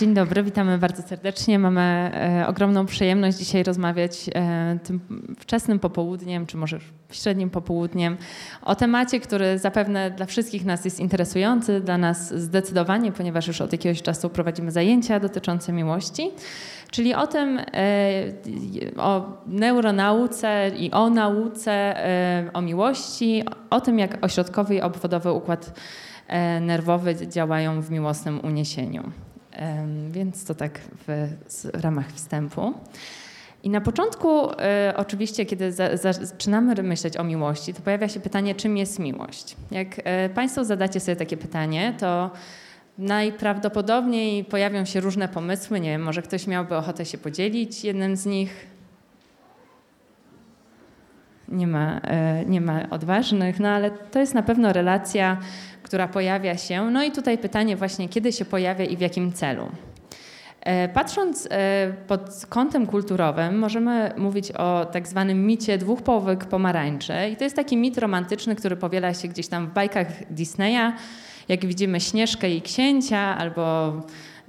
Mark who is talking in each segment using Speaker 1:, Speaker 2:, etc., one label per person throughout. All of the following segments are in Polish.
Speaker 1: Dzień dobry, witamy bardzo serdecznie. Mamy e, ogromną przyjemność dzisiaj rozmawiać e, tym wczesnym popołudniem, czy może średnim popołudniem, o temacie, który zapewne dla wszystkich nas jest interesujący, dla nas zdecydowanie, ponieważ już od jakiegoś czasu prowadzimy zajęcia dotyczące miłości, czyli o tym, e, o neuronauce i o nauce, o miłości, o tym, jak ośrodkowy i obwodowy układ nerwowy działają w miłosnym uniesieniu. Więc to tak w, ramach wstępu. I na początku, e, oczywiście, kiedy za, zaczynamy myśleć o miłości, to pojawia się pytanie, czym jest miłość. Jak e, Państwo zadacie sobie takie pytanie, to najprawdopodobniej pojawią się różne pomysły. Nie wiem, może ktoś miałby ochotę się podzielić jednym z nich. Nie ma, e, nie ma odważnych, no ale to jest na pewno relacja która pojawia się. No i tutaj pytanie właśnie, kiedy się pojawia i w jakim celu. E, patrząc e, pod kątem kulturowym, możemy mówić o tak zwanym micie dwóch połówek pomarańczy. I to jest taki mit romantyczny, który powiela się gdzieś tam w bajkach Disneya. Jak widzimy Śnieżkę i Księcia albo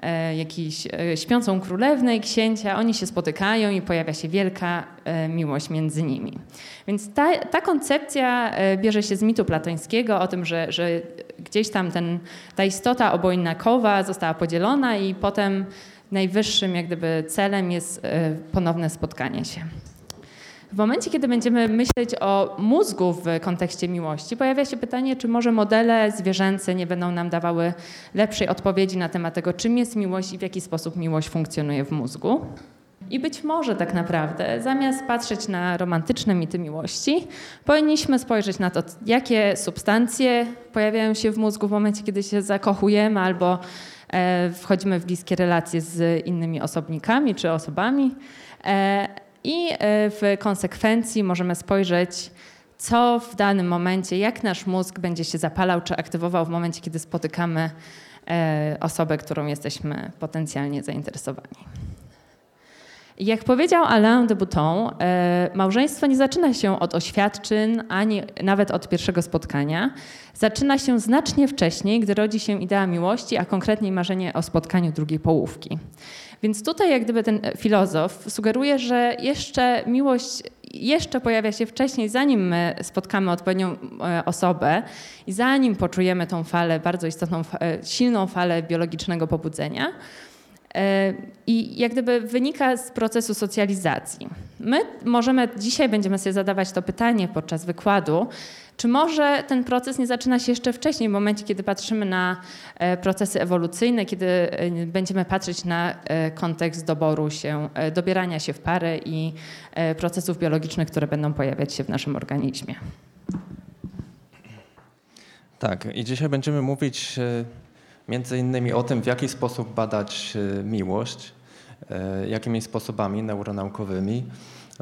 Speaker 1: E, jakiś e, śpiącą królewnę i księcia, oni się spotykają i pojawia się wielka e, miłość między nimi. Więc ta, ta koncepcja bierze się z mitu platońskiego o tym, że, że gdzieś tam ten, ta istota obojnakowa została podzielona i potem najwyższym jak gdyby celem jest ponowne spotkanie się. W momencie, kiedy będziemy myśleć o mózgu w kontekście miłości, pojawia się pytanie, czy może modele zwierzęce nie będą nam dawały lepszej odpowiedzi na temat tego, czym jest miłość i w jaki sposób miłość funkcjonuje w mózgu. I być może tak naprawdę, zamiast patrzeć na romantyczne mity miłości, powinniśmy spojrzeć na to, jakie substancje pojawiają się w mózgu w momencie, kiedy się zakochujemy albo e, wchodzimy w bliskie relacje z innymi osobnikami czy osobami. I e, w konsekwencji możemy spojrzeć, co w danym momencie, jak nasz mózg będzie się zapalał czy aktywował w momencie, kiedy spotykamy e, osobę, którą jesteśmy potencjalnie zainteresowani. Jak powiedział Alain de Botton, e, małżeństwo nie zaczyna się od oświadczyn, ani nawet od pierwszego spotkania. Zaczyna się znacznie wcześniej, gdy rodzi się idea miłości, a konkretniej marzenie o spotkaniu drugiej połówki. Więc tutaj jak gdyby ten filozof sugeruje, że jeszcze miłość jeszcze pojawia się wcześniej, zanim my spotkamy odpowiednią e, osobę i zanim poczujemy tą falę, bardzo istotną, e, silną falę biologicznego pobudzenia. E, I jak gdyby wynika z procesu socjalizacji. My możemy, dzisiaj będziemy sobie zadawać to pytanie podczas wykładu, czy może ten proces nie zaczyna się jeszcze wcześniej, w momencie, kiedy patrzymy na e, procesy ewolucyjne, kiedy e, będziemy patrzeć na kontekst doboru się, dobierania się w parę i procesów biologicznych, które będą pojawiać się w naszym organizmie?
Speaker 2: Tak, i dzisiaj będziemy mówić Między innymi o tym, w jaki sposób badać e, miłość, e, jakimi sposobami neuronaukowymi,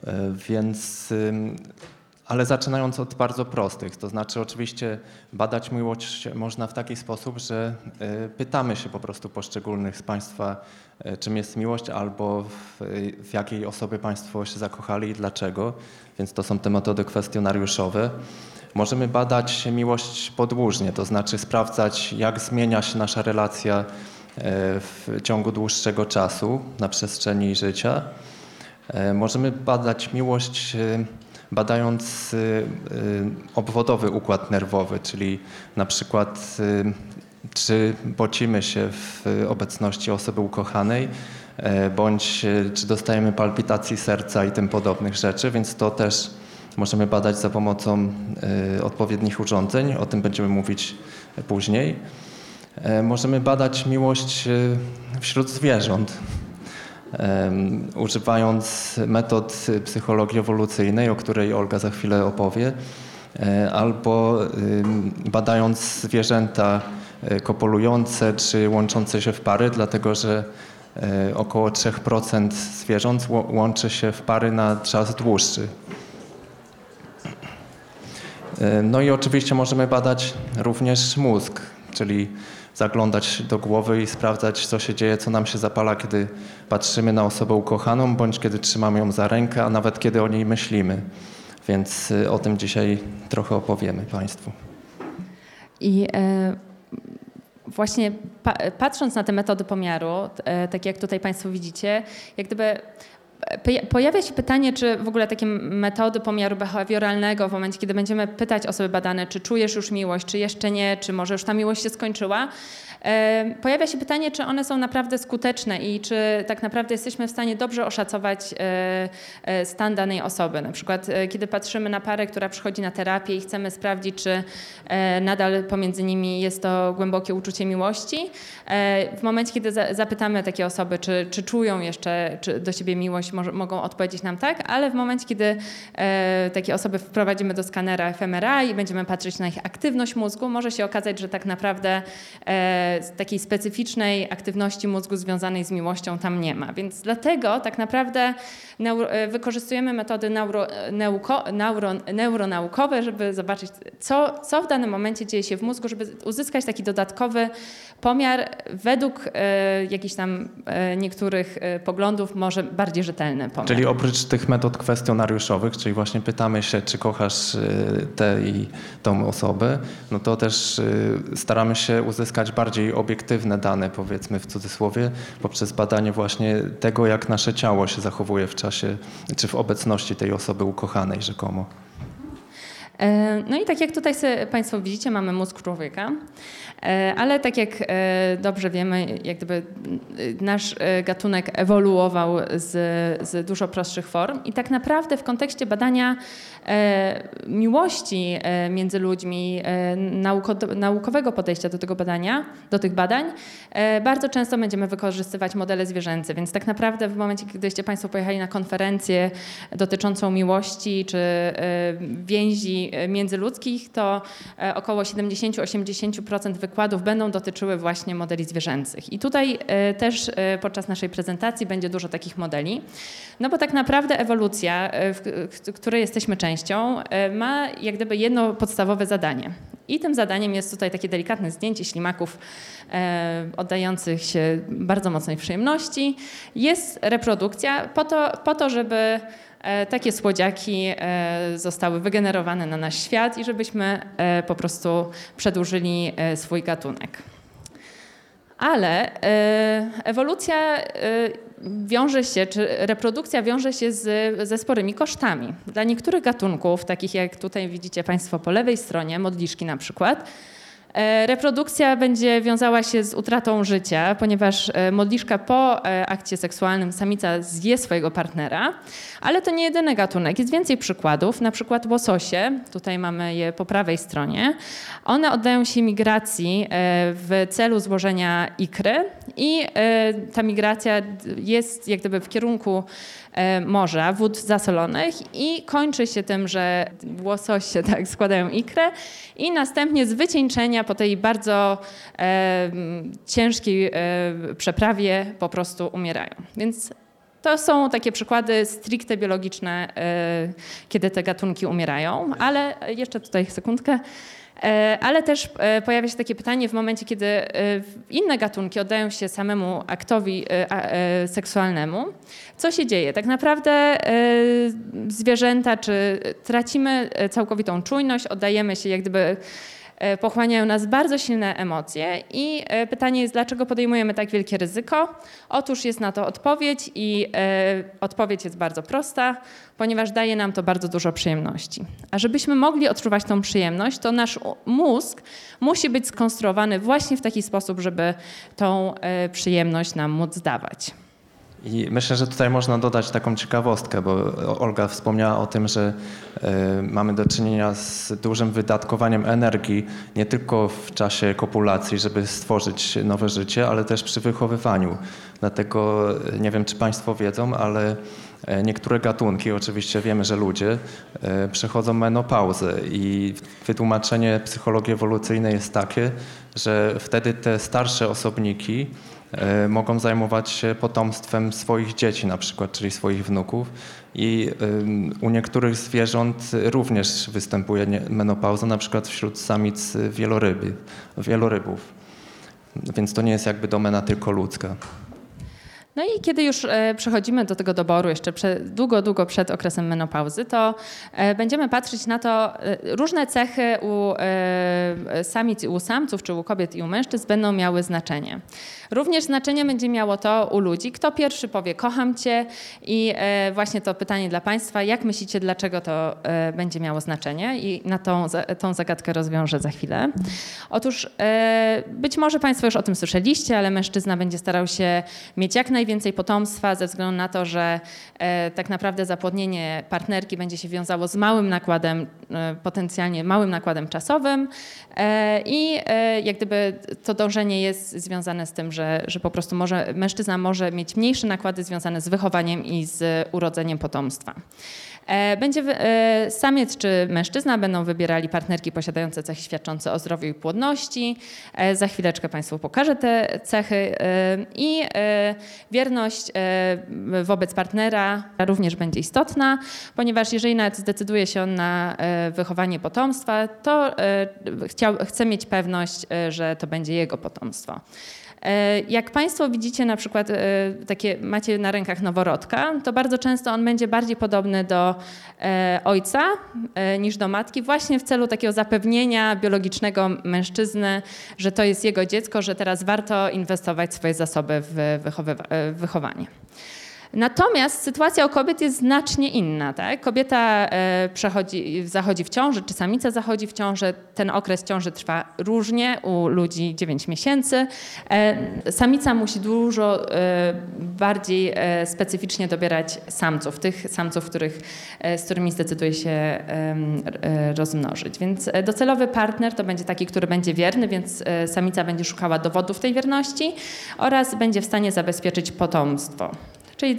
Speaker 2: e, więc ale zaczynając od bardzo prostych, to znaczy oczywiście badać miłość można w taki sposób, że pytamy się po prostu poszczególnych z Państwa, czym jest miłość albo w, w jakiej osobie Państwo się zakochali i dlaczego, więc to są te metody kwestionariuszowe. Możemy badać miłość podłużnie, to znaczy sprawdzać, jak zmienia się nasza relacja e, w ciągu dłuższego czasu na przestrzeni życia. E, możemy badać miłość e, badając obwodowy układ nerwowy, czyli na przykład czy bocimy się w obecności osoby ukochanej, bądź czy dostajemy palpitacji serca i tym podobnych rzeczy, więc to też możemy badać za pomocą e, odpowiednich urządzeń, o tym będziemy mówić później. E, możemy badać miłość e, wśród zwierząt, używając metod psychologii ewolucyjnej, o której Olga za chwilę opowie, albo badając zwierzęta kopulujące czy łączące się w pary, dlatego że około 3% zwierząt łączy się w pary na czas dłuższy. E, no i oczywiście możemy badać również mózg, czyli zaglądać do głowy i sprawdzać, co się dzieje, co nam się zapala, kiedy patrzymy na osobę ukochaną, bądź kiedy trzymamy ją za rękę, a nawet kiedy o niej myślimy. Więc e, o tym dzisiaj trochę opowiemy Państwu.
Speaker 1: I e, właśnie patrząc na te metody pomiaru, tak jak tutaj Państwo widzicie, jak gdyby Pojawia się pytanie, czy w ogóle takie metody pomiaru behawioralnego, w momencie, kiedy będziemy pytać osoby badane, czy czujesz już miłość, czy jeszcze nie, czy może już ta miłość się skończyła, Pojawia się pytanie, czy one są naprawdę skuteczne i czy tak naprawdę jesteśmy w stanie dobrze oszacować e, e, stan danej osoby. Na przykład, e, kiedy patrzymy na parę, która przychodzi na terapię i chcemy sprawdzić, czy nadal pomiędzy nimi jest to głębokie uczucie miłości, w momencie, kiedy zapytamy takie osoby, czy, czy czują jeszcze czy do siebie miłość, może, mogą odpowiedzieć nam tak, ale w momencie, kiedy takie osoby wprowadzimy do skanera fMRI i będziemy patrzeć na ich aktywność mózgu, może się okazać, że tak naprawdę takiej specyficznej aktywności mózgu związanej z miłością tam nie ma. Więc dlatego tak naprawdę e, wykorzystujemy metody neuro, neuko, neuro, neuronaukowe, żeby zobaczyć, co, co w danym momencie dzieje się w mózgu, żeby uzyskać taki dodatkowy pomiar według e, jakichś tam e, niektórych e, poglądów może bardziej rzetelny pomiar.
Speaker 2: Czyli oprócz tych metod kwestionariuszowych, czyli właśnie pytamy się, czy kochasz e, tę i tą osobę, no to też e, staramy się uzyskać bardziej obiektywne dane, powiedzmy w cudzysłowie, poprzez badanie właśnie tego, jak nasze ciało się zachowuje w czasie, czy w obecności tej osoby ukochanej rzekomo.
Speaker 1: E, no i tak jak tutaj Państwo widzicie, mamy mózg człowieka. E, ale tak jak e, dobrze wiemy, jak gdyby nasz gatunek ewoluował z, z dużo prostszych form i tak naprawdę w kontekście badania miłości między ludźmi, nauko, naukowego podejścia do tego badania, do tych badań, bardzo często będziemy wykorzystywać modele zwierzęce, więc tak naprawdę w momencie, gdyście Państwo pojechali na konferencję dotyczącą miłości czy więzi międzyludzkich, to około 70-80% wykładów będą dotyczyły właśnie modeli zwierzęcych. I tutaj e, też e, podczas naszej prezentacji będzie dużo takich modeli, no bo tak naprawdę ewolucja, e, w której jesteśmy częścią, ma jak gdyby jedno podstawowe zadanie. I tym zadaniem jest tutaj takie delikatne zdjęcie ślimaków oddających się bardzo mocnej przyjemności. Jest reprodukcja po to, po to żeby takie słodziaki zostały wygenerowane na nasz świat i żebyśmy po prostu przedłużyli swój gatunek. Ale ewolucja wiąże się, czy reprodukcja wiąże się z, ze sporymi kosztami. Dla niektórych gatunków, takich jak tutaj widzicie Państwo po lewej stronie, modliszki na przykład, E, reprodukcja będzie wiązała się z utratą życia, ponieważ e, modliszka po e, akcie seksualnym samica zje swojego partnera, ale to nie jedyny gatunek. Jest więcej przykładów, na przykład łososie, tutaj mamy je po prawej stronie. One oddają się migracji w celu złożenia ikry i ta migracja jest jak gdyby w kierunku E, morza, wód zasolonych i kończy się tym, że łososie tak składają ikrę i następnie z wycieńczenia po tej bardzo e, ciężkiej e, przeprawie po prostu umierają. Więc to są takie przykłady stricte biologiczne, e, kiedy te gatunki umierają, ale jeszcze tutaj sekundkę. E, ale też e, pojawia się takie pytanie w momencie, kiedy e, inne gatunki oddają się samemu aktowi seksualnemu. Co się dzieje? Tak naprawdę zwierzęta, czy tracimy całkowitą czujność, oddajemy się jak gdyby pochłaniają nas bardzo silne emocje i e, pytanie jest, dlaczego podejmujemy tak wielkie ryzyko? Otóż jest na to odpowiedź i e, odpowiedź jest bardzo prosta, ponieważ daje nam to bardzo dużo przyjemności. A żebyśmy mogli odczuwać tą przyjemność, to nasz mózg musi być skonstruowany właśnie w taki sposób, żeby tą przyjemność nam móc dawać.
Speaker 2: I myślę, że tutaj można dodać taką ciekawostkę, bo Olga wspomniała o tym, że e, mamy do czynienia z dużym wydatkowaniem energii nie tylko w czasie kopulacji, żeby stworzyć nowe życie, ale też przy wychowywaniu. Dlatego e, nie wiem, czy Państwo wiedzą, ale e, niektóre gatunki, oczywiście wiemy, że ludzie, przechodzą menopauzę i wytłumaczenie psychologii ewolucyjnej jest takie, że wtedy te starsze osobniki mogą zajmować się potomstwem swoich dzieci na przykład, czyli swoich wnuków. I u niektórych zwierząt również występuje menopauza, na przykład wśród samic wieloryby, wielorybów. Więc to nie jest jakby domena tylko ludzka.
Speaker 1: No i kiedy już e, przechodzimy do tego doboru, jeszcze długo, długo przed okresem menopauzy, to e, będziemy patrzeć na to, e, różne cechy u samic i u samców, czy u kobiet i u mężczyzn będą miały znaczenie. Również znaczenie będzie miało to u ludzi, kto pierwszy powie kocham cię i właśnie to pytanie dla Państwa, jak myślicie, dlaczego to będzie miało znaczenie i na tą, tą zagadkę rozwiążę za chwilę. Otóż być może Państwo już o tym słyszeliście, ale mężczyzna będzie starał się mieć jak najwięcej więcej potomstwa ze względu na to, że e, tak naprawdę zapłodnienie partnerki będzie się wiązało z małym nakładem, e, potencjalnie małym nakładem czasowym e, i jak gdyby to dążenie jest związane z tym, że, że po prostu może, mężczyzna może mieć mniejsze nakłady związane z wychowaniem i z urodzeniem potomstwa. E, będzie e, samiec czy mężczyzna będą wybierali partnerki posiadające cechy świadczące o zdrowiu i płodności. E, za chwileczkę Państwu pokażę te cechy. I wierność wobec partnera również będzie istotna, ponieważ jeżeli nawet zdecyduje się on na wychowanie potomstwa, to chce mieć pewność, że to będzie jego potomstwo. E, jak Państwo widzicie na przykład e, takie, macie na rękach noworodka, to bardzo często on będzie bardziej podobny do e, ojca niż do matki, właśnie w celu takiego zapewnienia biologicznego mężczyzny, że to jest jego dziecko, że teraz warto inwestować swoje zasoby w wychowanie. Natomiast sytuacja u kobiet jest znacznie inna. Tak? Kobieta e, przechodzi, zachodzi w ciąży, czy samica zachodzi w ciąży. Ten okres ciąży trwa różnie, u ludzi 9 miesięcy. E, samica musi dużo e, bardziej specyficznie dobierać samców, tych samców, których, z którymi zdecyduje się rozmnożyć. Więc docelowy partner to będzie taki, który będzie wierny, więc samica będzie szukała dowodów tej wierności oraz będzie w stanie zabezpieczyć potomstwo czyli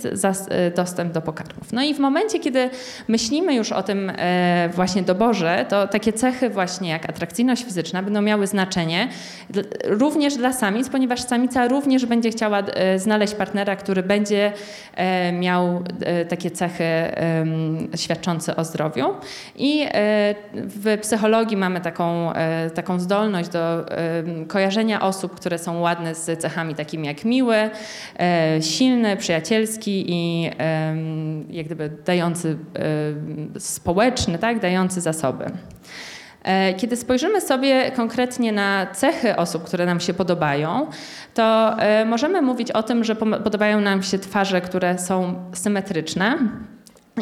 Speaker 1: e, dostęp do pokarmów. No i w momencie, kiedy myślimy już o tym e, właśnie doborze, to takie cechy właśnie jak atrakcyjność fizyczna będą miały znaczenie również dla samic, ponieważ samica również będzie chciała e, znaleźć partnera, który będzie miał takie cechy świadczące o zdrowiu. I w psychologii mamy taką, taką zdolność do kojarzenia osób, które są ładne z cechami takimi jak miły, silny, przyjacielski, i jak gdyby dający społeczny, tak, dający zasoby. E, kiedy spojrzymy sobie konkretnie na cechy osób, które nam się podobają, to e, możemy mówić o tym, że podobają nam się twarze, które są symetryczne.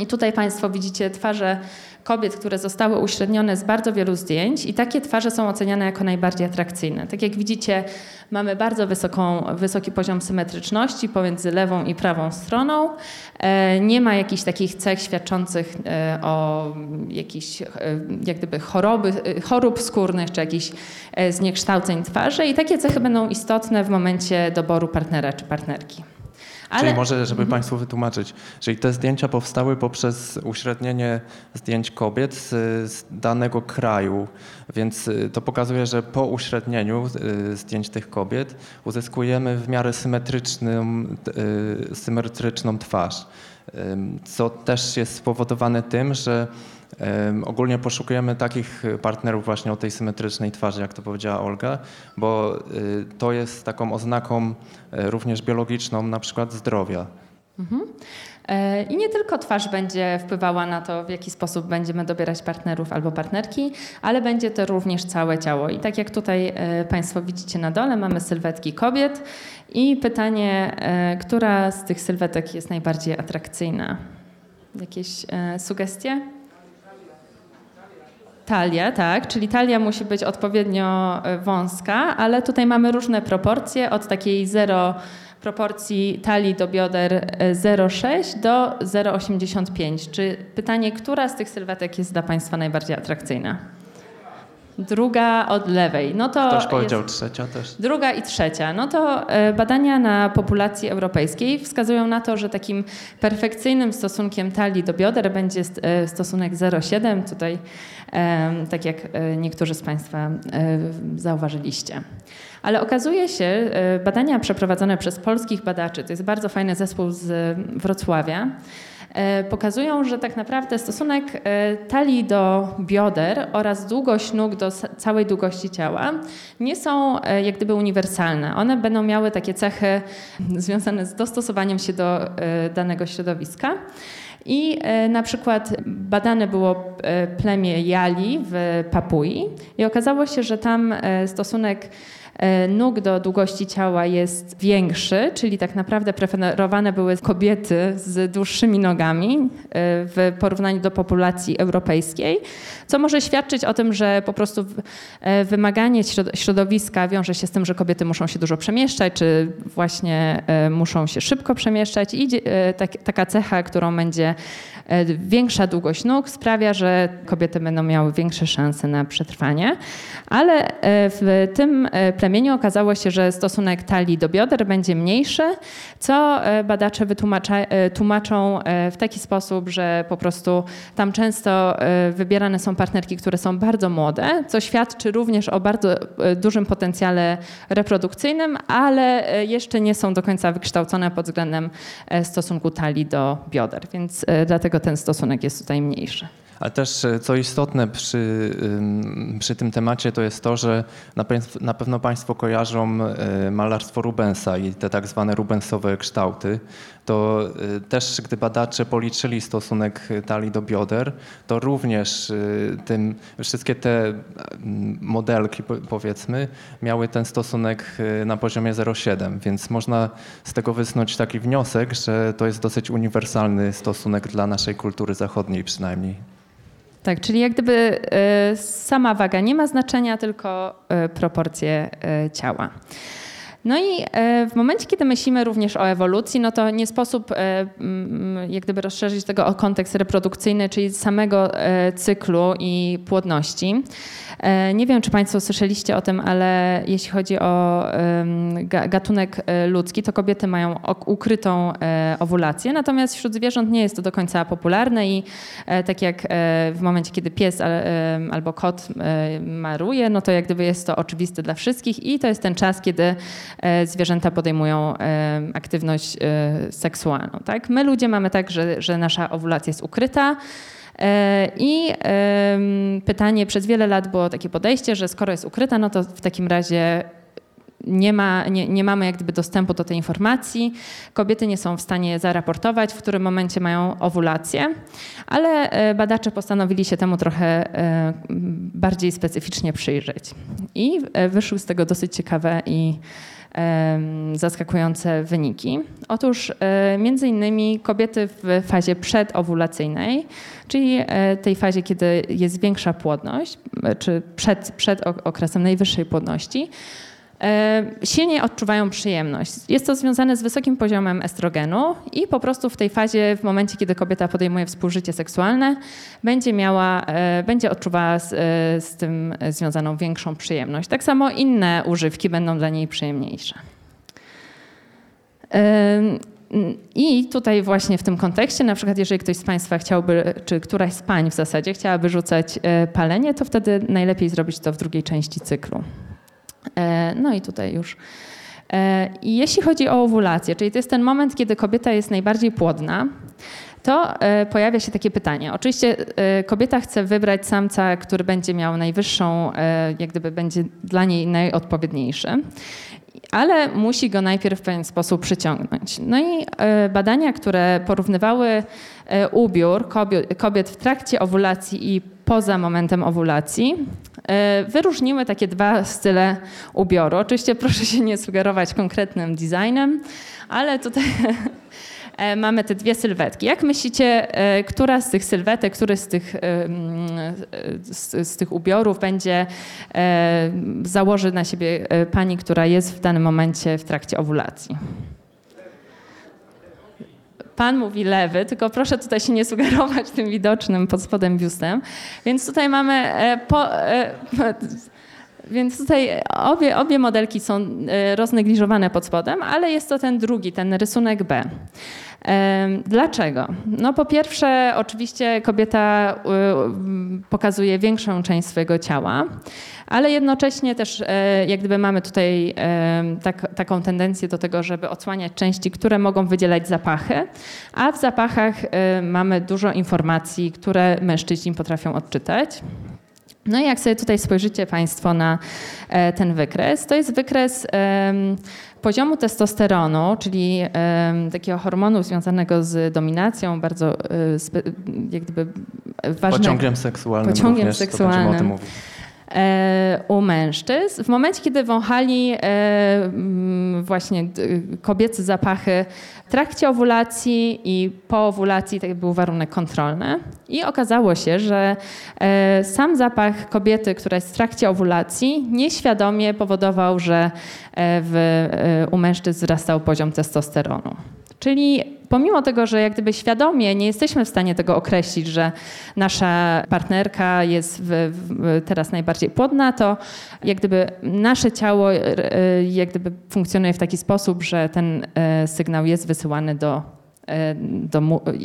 Speaker 1: I tutaj Państwo widzicie twarze kobiet, które zostały uśrednione z bardzo wielu zdjęć i takie twarze są oceniane jako najbardziej atrakcyjne. Tak jak widzicie, mamy bardzo wysoką, wysoki poziom symetryczności pomiędzy lewą i prawą stroną. E, nie ma jakichś takich cech świadczących e, o jakichś e, jak gdyby choroby, chorób skórnych czy jakichś zniekształceń twarzy i takie cechy będą istotne w momencie doboru partnera czy partnerki.
Speaker 2: Ale... Czyli może, żeby mhm. Państwu wytłumaczyć, czyli te zdjęcia powstały poprzez uśrednienie zdjęć kobiet z, z, danego kraju, więc y, to pokazuje, że po uśrednieniu y, zdjęć tych kobiet uzyskujemy w miarę symetryczną, y, symetryczną twarz, co też jest spowodowane tym, że Ogólnie poszukujemy takich partnerów właśnie o tej symetrycznej twarzy, jak to powiedziała Olga, bo y, to jest taką oznaką e, również biologiczną, na przykład zdrowia. Mhm.
Speaker 1: E, I nie tylko twarz będzie wpływała na to, w jaki sposób będziemy dobierać partnerów albo partnerki, ale będzie to również całe ciało. I tak jak tutaj e, Państwo widzicie na dole, mamy sylwetki kobiet i pytanie, która z tych sylwetek jest najbardziej atrakcyjna? Jakieś sugestie? Talia, tak, czyli talia musi być odpowiednio e, wąska, ale tutaj mamy różne proporcje od takiej 0 proporcji talii do bioder 0,6 e, do 0,85. Czy pytanie, która z tych sylwetek jest dla Państwa najbardziej atrakcyjna? Druga od lewej. No to
Speaker 2: Ktoś powiedział trzecia też.
Speaker 1: Druga i trzecia. No to e, badania na populacji europejskiej wskazują na to, że takim perfekcyjnym stosunkiem talii do bioder będzie e, stosunek 0,7. Tutaj tak jak e, niektórzy z Państwa zauważyliście. Ale okazuje się, badania przeprowadzone przez polskich badaczy, to jest bardzo fajny zespół z Wrocławia, pokazują, że tak naprawdę stosunek talii do bioder oraz długość nóg do całej długości ciała nie są jak gdyby uniwersalne. One będą miały takie cechy związane z dostosowaniem się do danego środowiska. I e, na przykład badane było e, plemię Jali w Papui i okazało się, że tam e, stosunek E, nóg do długości ciała jest większy, czyli tak naprawdę preferowane były kobiety z dłuższymi nogami e, w porównaniu do populacji europejskiej, co może świadczyć o tym, że po prostu e, wymaganie środowiska wiąże się z tym, że kobiety muszą się dużo przemieszczać, czy właśnie muszą się szybko przemieszczać. I tak, taka cecha, którą będzie większa długość nóg sprawia, że kobiety będą miały większe szanse na przetrwanie, ale w tym plemieniu plemieniu okazało się, że stosunek talii do bioder będzie mniejszy, co e, badacze e, tłumaczą e, w taki sposób, że po prostu tam często wybierane są partnerki, które są bardzo młode, co świadczy również o bardzo dużym potencjale reprodukcyjnym, ale jeszcze nie są do końca wykształcone pod względem stosunku talii do bioder, więc dlatego ten stosunek jest tutaj mniejszy.
Speaker 2: Ale też co istotne przy, przy tym temacie to jest to, że na, na pewno Państwo kojarzą e, malarstwo Rubensa i te tak zwane Rubensowe kształty. To e, też gdy badacze policzyli stosunek talii do bioder, to również tym, wszystkie te modelki powiedzmy miały ten stosunek na poziomie 0,7, więc można z tego wysnuć taki wniosek, że to jest dosyć uniwersalny stosunek dla naszej kultury zachodniej przynajmniej.
Speaker 1: Tak, czyli jak gdyby e, sama waga nie ma znaczenia, tylko e, proporcje e, ciała. No i w momencie, kiedy myślimy również o ewolucji, no to nie sposób jak gdyby rozszerzyć tego o kontekst reprodukcyjny, czyli samego cyklu i płodności. E, nie wiem, czy Państwo słyszeliście o tym, ale jeśli chodzi o gatunek e, ludzki, to kobiety mają ukrytą e, owulację, natomiast wśród zwierząt nie jest to do końca popularne i tak jak w momencie, kiedy pies albo kot maruje, no to jak gdyby jest to oczywiste dla wszystkich i to jest ten czas, kiedy zwierzęta podejmują aktywność seksualną. Tak? My ludzie mamy tak, że, że nasza owulacja jest ukryta, E, I pytanie przez wiele lat było takie podejście, że skoro jest ukryta, no to w takim razie nie, ma, nie, nie, mamy jak gdyby dostępu do tej informacji. Kobiety nie są w stanie zaraportować, w którym momencie mają owulację, ale e, badacze postanowili się temu trochę e, bardziej specyficznie przyjrzeć. I wyszły z tego dosyć ciekawe i zaskakujące wyniki. Otóż e, między innymi kobiety w fazie przedowulacyjnej, czyli e, tej fazie, kiedy jest większa płodność, czy przed, przed okresem najwyższej płodności, silnie odczuwają przyjemność. Jest to związane z wysokim poziomem estrogenu i po prostu w tej fazie, w momencie, kiedy kobieta podejmuje współżycie seksualne, będzie miała, e, będzie odczuwała z, e, z tym związaną większą przyjemność. Tak samo inne używki będą dla niej przyjemniejsze. I tutaj właśnie w tym kontekście, na przykład jeżeli ktoś z Państwa chciałby, czy któraś z Pań w zasadzie chciałaby rzucać palenie, to wtedy najlepiej zrobić to w drugiej części cyklu. E, no i tutaj już. E, jeśli chodzi o owulację, czyli to jest ten moment, kiedy kobieta jest najbardziej płodna, to e, pojawia się takie pytanie. Oczywiście kobieta chce wybrać samca, który będzie miał najwyższą, jak gdyby będzie dla niej najodpowiedniejszy, ale musi go najpierw w pewien sposób przyciągnąć. No i badania, które porównywały ubiór kobiet w trakcie owulacji i poza momentem owulacji, e, wyróżniły takie dwa style ubioru. Oczywiście proszę się nie sugerować konkretnym designem, ale tutaj e, mamy te dwie sylwetki. Jak myślicie, e, która z tych sylwetek, który z tych, z, z tych ubiorów będzie założy na siebie pani, która jest w danym momencie w trakcie owulacji? Pan mówi lewy, tylko proszę tutaj się nie sugerować tym widocznym pod spodem biustem. Więc tutaj mamy e, po, e, Więc tutaj obie, obie modelki są roznegliżowane pod spodem, ale jest to ten drugi, ten rysunek B. Dlaczego? No po pierwsze, oczywiście kobieta pokazuje większą część swojego ciała, ale jednocześnie też e, jak gdyby mamy tutaj tak, taką tendencję do tego, żeby odsłaniać części, które mogą wydzielać zapachy, a w zapachach e, mamy dużo informacji, które mężczyźni potrafią odczytać. No i jak sobie tutaj spojrzycie Państwo na e, ten wykres, to jest wykres poziomu testosteronu, czyli takiego hormonu związanego z dominacją, bardzo jak gdyby ważnego.
Speaker 2: Pociągiem seksualnym.
Speaker 1: Pociągiem również, seksualnym. E, u mężczyzn. W momencie, kiedy wąchali e, właśnie kobiece zapachy w trakcie owulacji i po owulacji, to był warunek kontrolny. I okazało się, że e, sam zapach kobiety, która jest w trakcie owulacji, nieświadomie powodował, że w, u mężczyzn wzrastał poziom testosteronu. Czyli pomimo tego, że jak gdyby świadomie nie jesteśmy w stanie tego określić, że nasza partnerka jest w, w, teraz najbardziej płodna, to jak gdyby nasze ciało e, jak gdyby funkcjonuje w taki sposób, że ten e, sygnał jest wysyłany do e, do,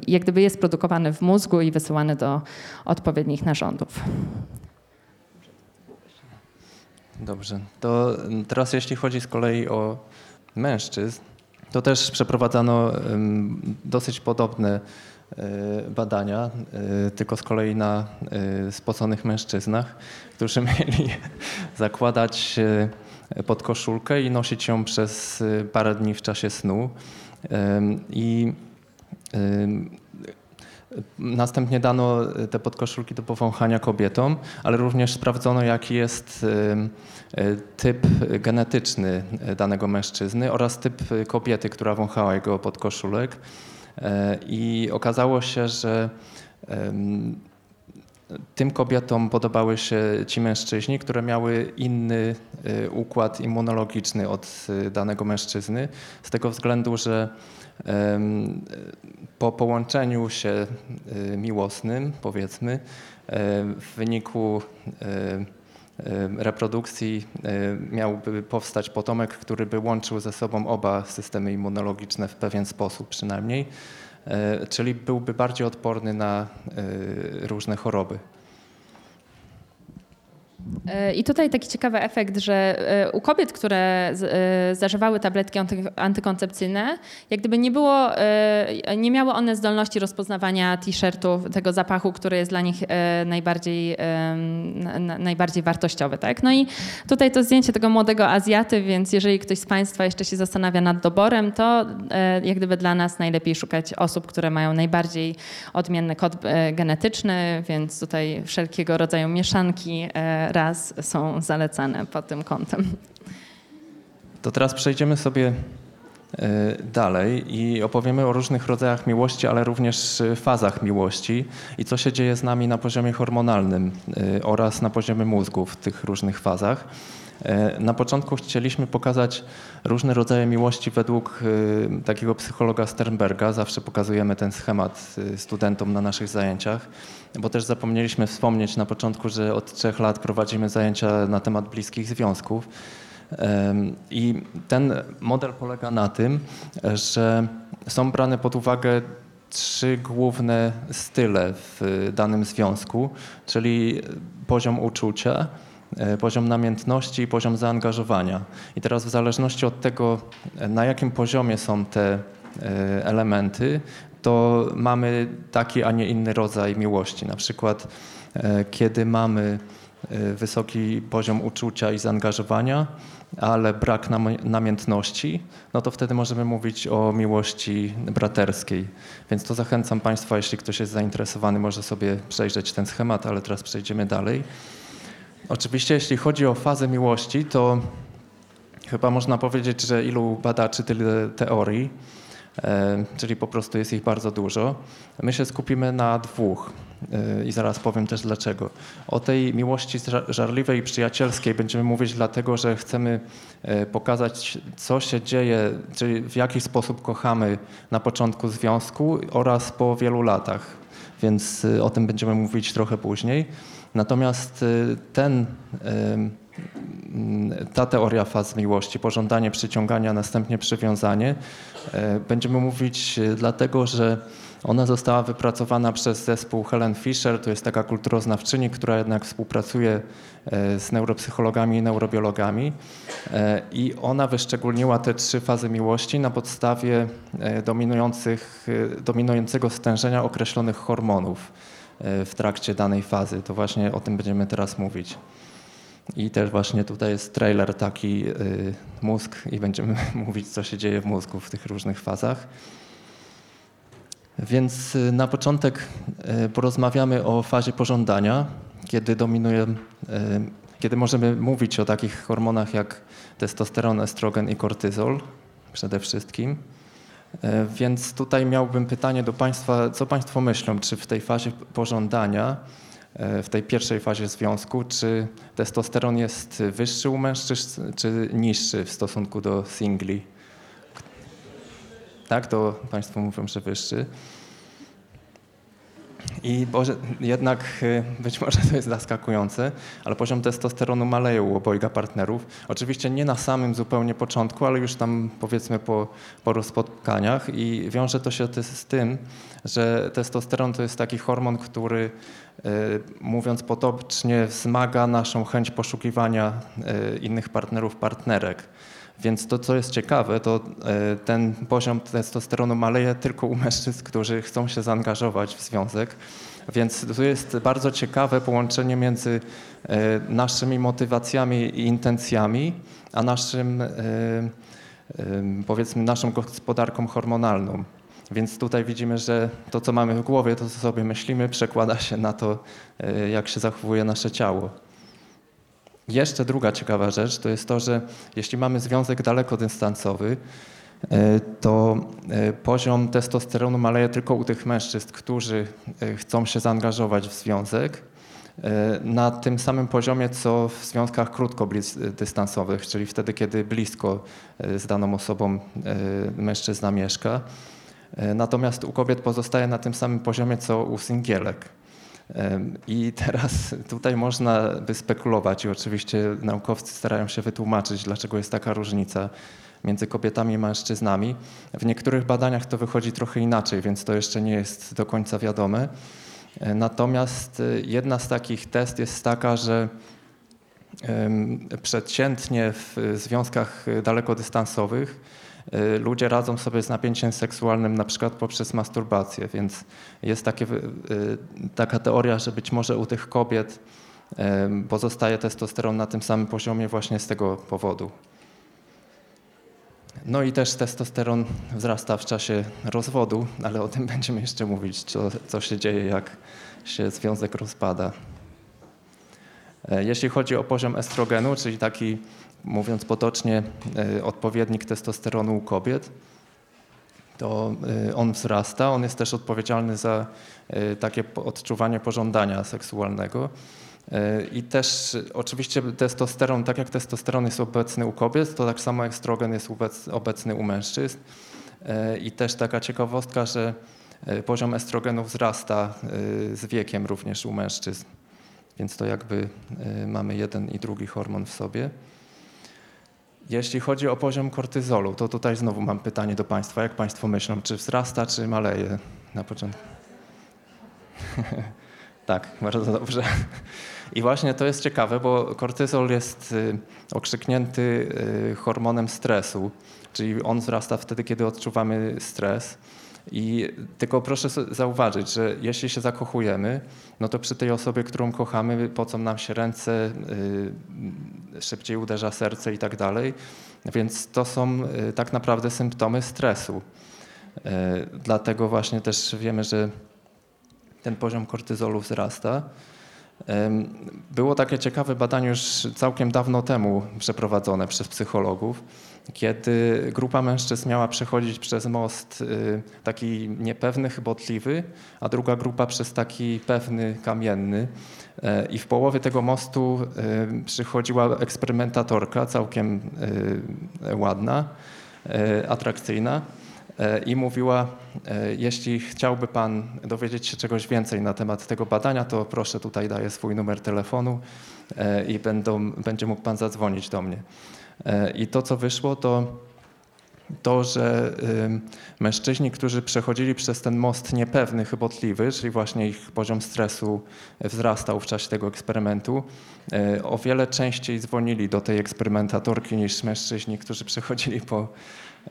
Speaker 1: jak gdyby jest produkowany w mózgu i wysyłany do odpowiednich narządów.
Speaker 2: Dobrze. To teraz jeśli chodzi z kolei o mężczyzn, to też przeprowadzano dosyć podobne e, badania, e, tylko z kolei na e, spoconych mężczyznach, którzy mieli zakładać podkoszulkę i nosić ją przez parę dni w czasie snu. I Następnie dano te podkoszulki do powąchania kobietom, ale również sprawdzono, jaki jest E, typ genetyczny danego mężczyzny oraz typ kobiety, która wąchała jego podkoszulek. E, I okazało się, że tym kobietom podobały się ci mężczyźni, które miały inny e, układ immunologiczny od danego mężczyzny, z tego względu, że po połączeniu się miłosnym, powiedzmy, w wyniku reprodukcji miałby powstać potomek, który by łączył ze sobą oba systemy immunologiczne w pewien sposób przynajmniej, e, czyli byłby bardziej odporny na e, różne choroby.
Speaker 1: E, I tutaj taki ciekawy efekt, że e, u kobiet, które e, zażywały tabletki antykoncepcyjne, jak gdyby nie było, nie miały one zdolności rozpoznawania t-shirtów, tego zapachu, który jest dla nich najbardziej, najbardziej wartościowy. Tak? No i tutaj to zdjęcie tego młodego Azjaty, więc jeżeli ktoś z Państwa jeszcze się zastanawia nad doborem, to jak gdyby dla nas najlepiej szukać osób, które mają najbardziej odmienny kod genetyczny, więc tutaj wszelkiego rodzaju mieszanki raz są zalecane pod tym kątem.
Speaker 2: To teraz przejdziemy sobie e, dalej i opowiemy o różnych rodzajach miłości, ale również e, fazach miłości i co się dzieje z nami na poziomie hormonalnym e, oraz na poziomie mózgu w tych różnych fazach. Na początku chcieliśmy pokazać różne rodzaje miłości według takiego psychologa Sternberga. Zawsze pokazujemy ten schemat studentom na naszych zajęciach bo też zapomnieliśmy wspomnieć na początku, że od trzech lat prowadzimy zajęcia na temat bliskich związków. I ten model polega na tym, że są brane pod uwagę trzy główne style w danym związku, czyli poziom uczucia, e, poziom namiętności i poziom zaangażowania. I teraz w zależności od tego, na jakim poziomie są te e, elementy, to mamy taki, a nie inny rodzaj miłości. Na przykład, e, kiedy mamy e, wysoki poziom uczucia i zaangażowania, ale brak namiętności, no to wtedy możemy mówić o miłości braterskiej. Więc to zachęcam Państwa, jeśli ktoś jest zainteresowany, może sobie przejrzeć ten schemat, ale teraz przejdziemy dalej. Oczywiście, jeśli chodzi o fazę miłości, to chyba można powiedzieć, że ilu badaczy, tyle teorii. E, czyli po prostu jest ich bardzo dużo. My się skupimy na dwóch e, i zaraz powiem też dlaczego. O tej miłości żarliwej i przyjacielskiej będziemy mówić dlatego, że chcemy e, pokazać, co się dzieje, czyli w jaki sposób kochamy na początku związku oraz po wielu latach. Więc o tym będziemy mówić trochę później. Natomiast ten mm, ta teoria faz miłości, pożądanie, przyciągania, następnie przywiązanie, będziemy mówić dlatego, że ona została wypracowana przez zespół Helen Fisher, to jest taka kulturoznawczyni, która jednak współpracuje z neuropsychologami i neurobiologami i ona wyszczególniła te trzy fazy miłości na podstawie dominujących, dominującego stężenia określonych hormonów w trakcie danej fazy. To właśnie o tym będziemy teraz mówić. I też właśnie tutaj jest trailer taki mózg i będziemy mówić, co się dzieje w mózgu w tych różnych fazach. Więc y, na początek porozmawiamy o fazie pożądania, kiedy dominuje, kiedy możemy mówić o takich hormonach jak testosteron, estrogen i kortyzol przede wszystkim. Więc tutaj miałbym pytanie do Państwa, co Państwo myślą, czy w tej fazie pożądania, w tej pierwszej fazie związku, czy testosteron jest wyższy u mężczyzn, czy niższy w stosunku do singli? tak, to Państwo mówią, że wyższy. I Boże, jednak y, być może to jest zaskakujące, ale poziom testosteronu maleje u obojga partnerów. Oczywiście nie na samym zupełnie początku, ale już tam powiedzmy po paru spotkaniach i wiąże to się z tym, że testosteron to jest taki hormon, który y, mówiąc potocznie wzmaga naszą chęć poszukiwania y, innych partnerów, partnerek. Więc to, co jest ciekawe, to e, ten poziom testosteronu maleje tylko u mężczyzn, którzy chcą się zaangażować w związek. Więc tu jest bardzo ciekawe połączenie między e, naszymi motywacjami i intencjami, a naszym, e, powiedzmy, naszą gospodarką hormonalną. Więc tutaj widzimy, że to, co mamy w głowie, to, co sobie myślimy, przekłada się na to, jak się zachowuje nasze ciało. Jeszcze druga ciekawa rzecz to jest to, że jeśli mamy związek dalekodystansowy, e, to e, poziom testosteronu maleje tylko u tych mężczyzn, którzy e, chcą się zaangażować w związek, na tym samym poziomie, co w związkach krótkodystansowych, czyli wtedy, kiedy blisko z daną osobą mężczyzna mieszka. Natomiast u kobiet pozostaje na tym samym poziomie, co u singielek. I teraz tutaj można by spekulować i oczywiście naukowcy starają się wytłumaczyć, dlaczego jest taka różnica między kobietami i mężczyznami. W niektórych badaniach to wychodzi trochę inaczej, więc to jeszcze nie jest do końca wiadome. Natomiast e, jedna z takich test jest taka, że przeciętnie w związkach dalekodystansowych Y, ludzie radzą sobie z napięciem seksualnym na przykład poprzez masturbację, więc jest takie, y, taka teoria, że być może u tych kobiet pozostaje testosteron na tym samym poziomie właśnie z tego powodu. No i też testosteron wzrasta w czasie rozwodu, ale o tym będziemy jeszcze mówić, co, co się dzieje, jak się związek rozpada. E, jeśli chodzi o poziom estrogenu, czyli taki mówiąc potocznie, e, odpowiednik testosteronu u kobiet, to e, on wzrasta. On jest też odpowiedzialny za e, takie odczuwanie pożądania seksualnego. I też oczywiście testosteron, tak jak testosteron jest obecny u kobiet, to tak samo estrogen jest obecny u mężczyzn. I też taka ciekawostka, że poziom estrogenu wzrasta z wiekiem również u mężczyzn. Więc to jakby mamy jeden i drugi hormon w sobie. Jeśli chodzi o poziom kortyzolu, to tutaj znowu mam pytanie do Państwa. Jak Państwo myślą, czy wzrasta, czy maleje na początku? tak, bardzo dobrze. I właśnie to jest ciekawe, bo kortyzol jest y, okrzyknięty y, hormonem stresu, czyli on wzrasta wtedy, kiedy odczuwamy stres. I tylko proszę zauważyć, że jeśli się zakochujemy, no to przy tej osobie, którą kochamy, pocą nam się ręce, yy, szybciej uderza serce i tak dalej. Więc to są yy, tak naprawdę symptomy stresu. Yy, dlatego właśnie też wiemy, że ten poziom kortyzolu wzrasta. Było takie ciekawe badanie już całkiem dawno temu przeprowadzone przez psychologów kiedy grupa mężczyzn miała przechodzić przez most y, taki niepewny, chybotliwy, a druga grupa przez taki pewny, kamienny. E, I w połowie tego mostu y, przychodziła eksperymentatorka, całkiem y, ładna, atrakcyjna. i mówiła, jeśli chciałby Pan dowiedzieć się czegoś więcej na temat tego badania, to proszę, tutaj daję swój numer telefonu i będą, będzie mógł Pan zadzwonić do mnie. I to, co wyszło, to to, że mężczyźni, którzy przechodzili przez ten most niepewny, chybotliwy, czyli właśnie ich poziom stresu wzrastał w czasie tego eksperymentu, e, o wiele częściej dzwonili do tej eksperymentatorki niż mężczyźni, którzy przechodzili po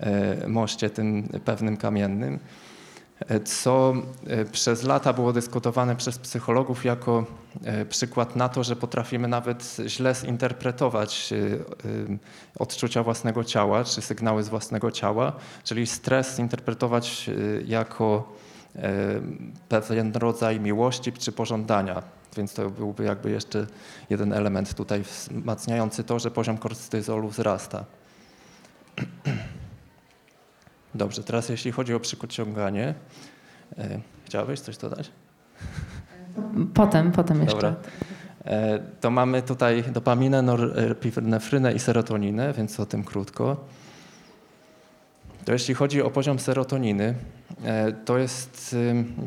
Speaker 2: e, moście tym pewnym kamiennym co e, przez lata było dyskutowane przez psychologów jako e, przykład na to, że potrafimy nawet źle zinterpretować e, odczucia własnego ciała, czy sygnały z własnego ciała, czyli stres zinterpretować jako pewien rodzaj miłości czy pożądania. Więc to byłby jakby jeszcze jeden element tutaj wzmacniający to, że poziom kortyzolu wzrasta. Dobrze, teraz jeśli chodzi o przyciąganie, e, chciałabyś coś dodać?
Speaker 1: Potem, potem jeszcze. Dobra.
Speaker 2: E, to mamy tutaj dopaminę, norepinefrynę i serotoninę, więc o tym krótko. To jeśli chodzi o poziom serotoniny, e, to jest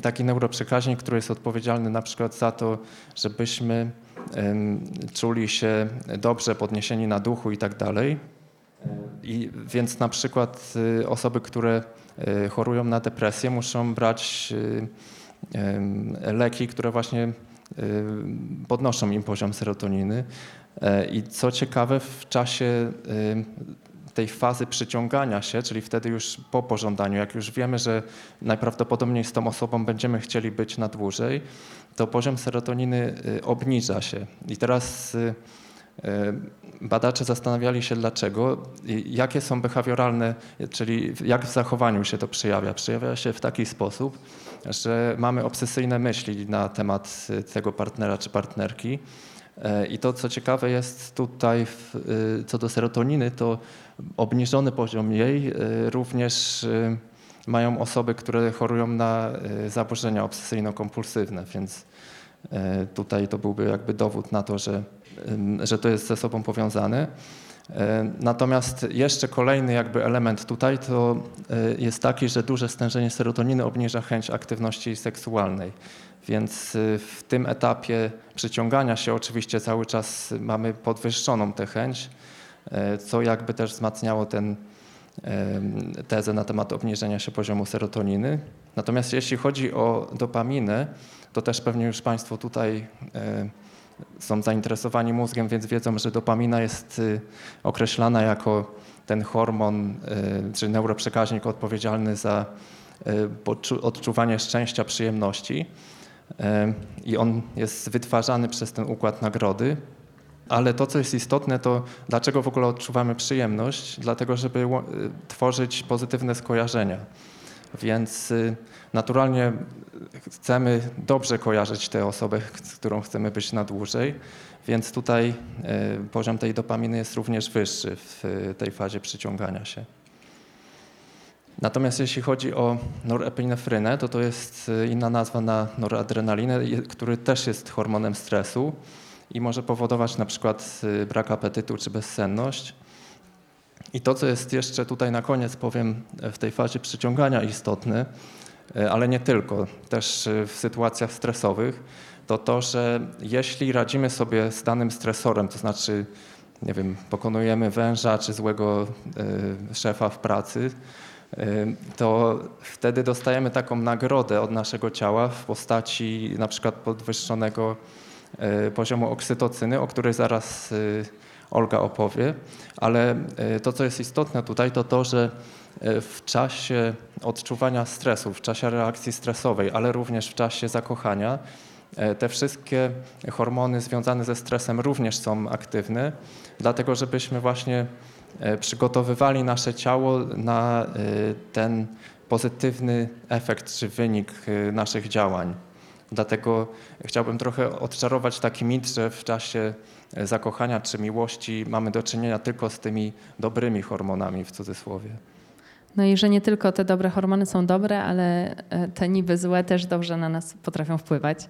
Speaker 2: taki neuroprzekaźnik, który jest odpowiedzialny na przykład za to, żebyśmy czuli się dobrze, podniesieni na duchu i tak dalej. I więc na przykład y, osoby, które y, chorują na depresję, muszą brać y, leki, które właśnie podnoszą im poziom serotoniny. E, I co ciekawe, w czasie tej fazy przyciągania się, czyli wtedy już po pożądaniu, jak już wiemy, że najprawdopodobniej z tą osobą będziemy chcieli być na dłużej, to poziom serotoniny obniża się. I teraz badacze zastanawiali się dlaczego, jakie są behawioralne, czyli jak w zachowaniu się to przejawia. Przejawia się w taki sposób, że mamy obsesyjne myśli na temat tego partnera czy partnerki. E, I to, co ciekawe jest tutaj e, co do serotoniny, to obniżony poziom jej również mają osoby, które chorują na zaburzenia obsesyjno-kompulsywne, więc tutaj to byłby jakby dowód na to, że że to jest ze sobą powiązane. E, natomiast jeszcze kolejny jakby element tutaj to e, jest taki, że duże stężenie serotoniny obniża chęć aktywności seksualnej. Więc e, w tym etapie przyciągania się oczywiście cały czas mamy podwyższoną tę chęć, co jakby też wzmacniało ten, tezę na temat obniżenia się poziomu serotoniny. Natomiast jeśli chodzi o dopaminę, to też pewnie już Państwo tutaj są zainteresowani mózgiem, więc wiedzą, że dopamina jest y, określana jako ten hormon y, czy neuroprzekaźnik odpowiedzialny za y, odczuwanie szczęścia, przyjemności. I on jest wytwarzany przez ten układ nagrody. Ale to, co jest istotne, to dlaczego w ogóle odczuwamy przyjemność? Dlatego, żeby tworzyć pozytywne skojarzenia. Więc naturalnie chcemy dobrze kojarzyć tę osobę, z którą chcemy być na dłużej, więc tutaj e, poziom tej dopaminy jest również wyższy w tej fazie przyciągania się. Natomiast jeśli chodzi o norepinefrynę, to to jest inna nazwa na noradrenalinę, który też jest hormonem stresu i może powodować na przykład brak apetytu czy bezsenność. I to, co jest jeszcze tutaj na koniec, powiem, w tej fazie przyciągania istotne, E, ale nie tylko, też e, w sytuacjach stresowych, to to, że jeśli radzimy sobie z danym stresorem, to znaczy, nie wiem, pokonujemy węża czy złego szefa w pracy, to wtedy dostajemy taką nagrodę od naszego ciała w postaci na przykład podwyższonego poziomu oksytocyny, o której zaraz Olga opowie. Ale to, co jest istotne tutaj, to to, że E, w czasie odczuwania stresu, w czasie reakcji stresowej, ale również w czasie zakochania, e, te wszystkie hormony związane ze stresem również są aktywne, dlatego żebyśmy właśnie e, przygotowywali nasze ciało na ten pozytywny efekt czy wynik naszych działań. Dlatego chciałbym trochę odczarować taki mit, że w czasie zakochania czy miłości mamy do czynienia tylko z tymi dobrymi hormonami w cudzysłowie.
Speaker 1: No i że nie tylko te dobre hormony są dobre, ale e, te niby złe też dobrze na nas potrafią wpływać.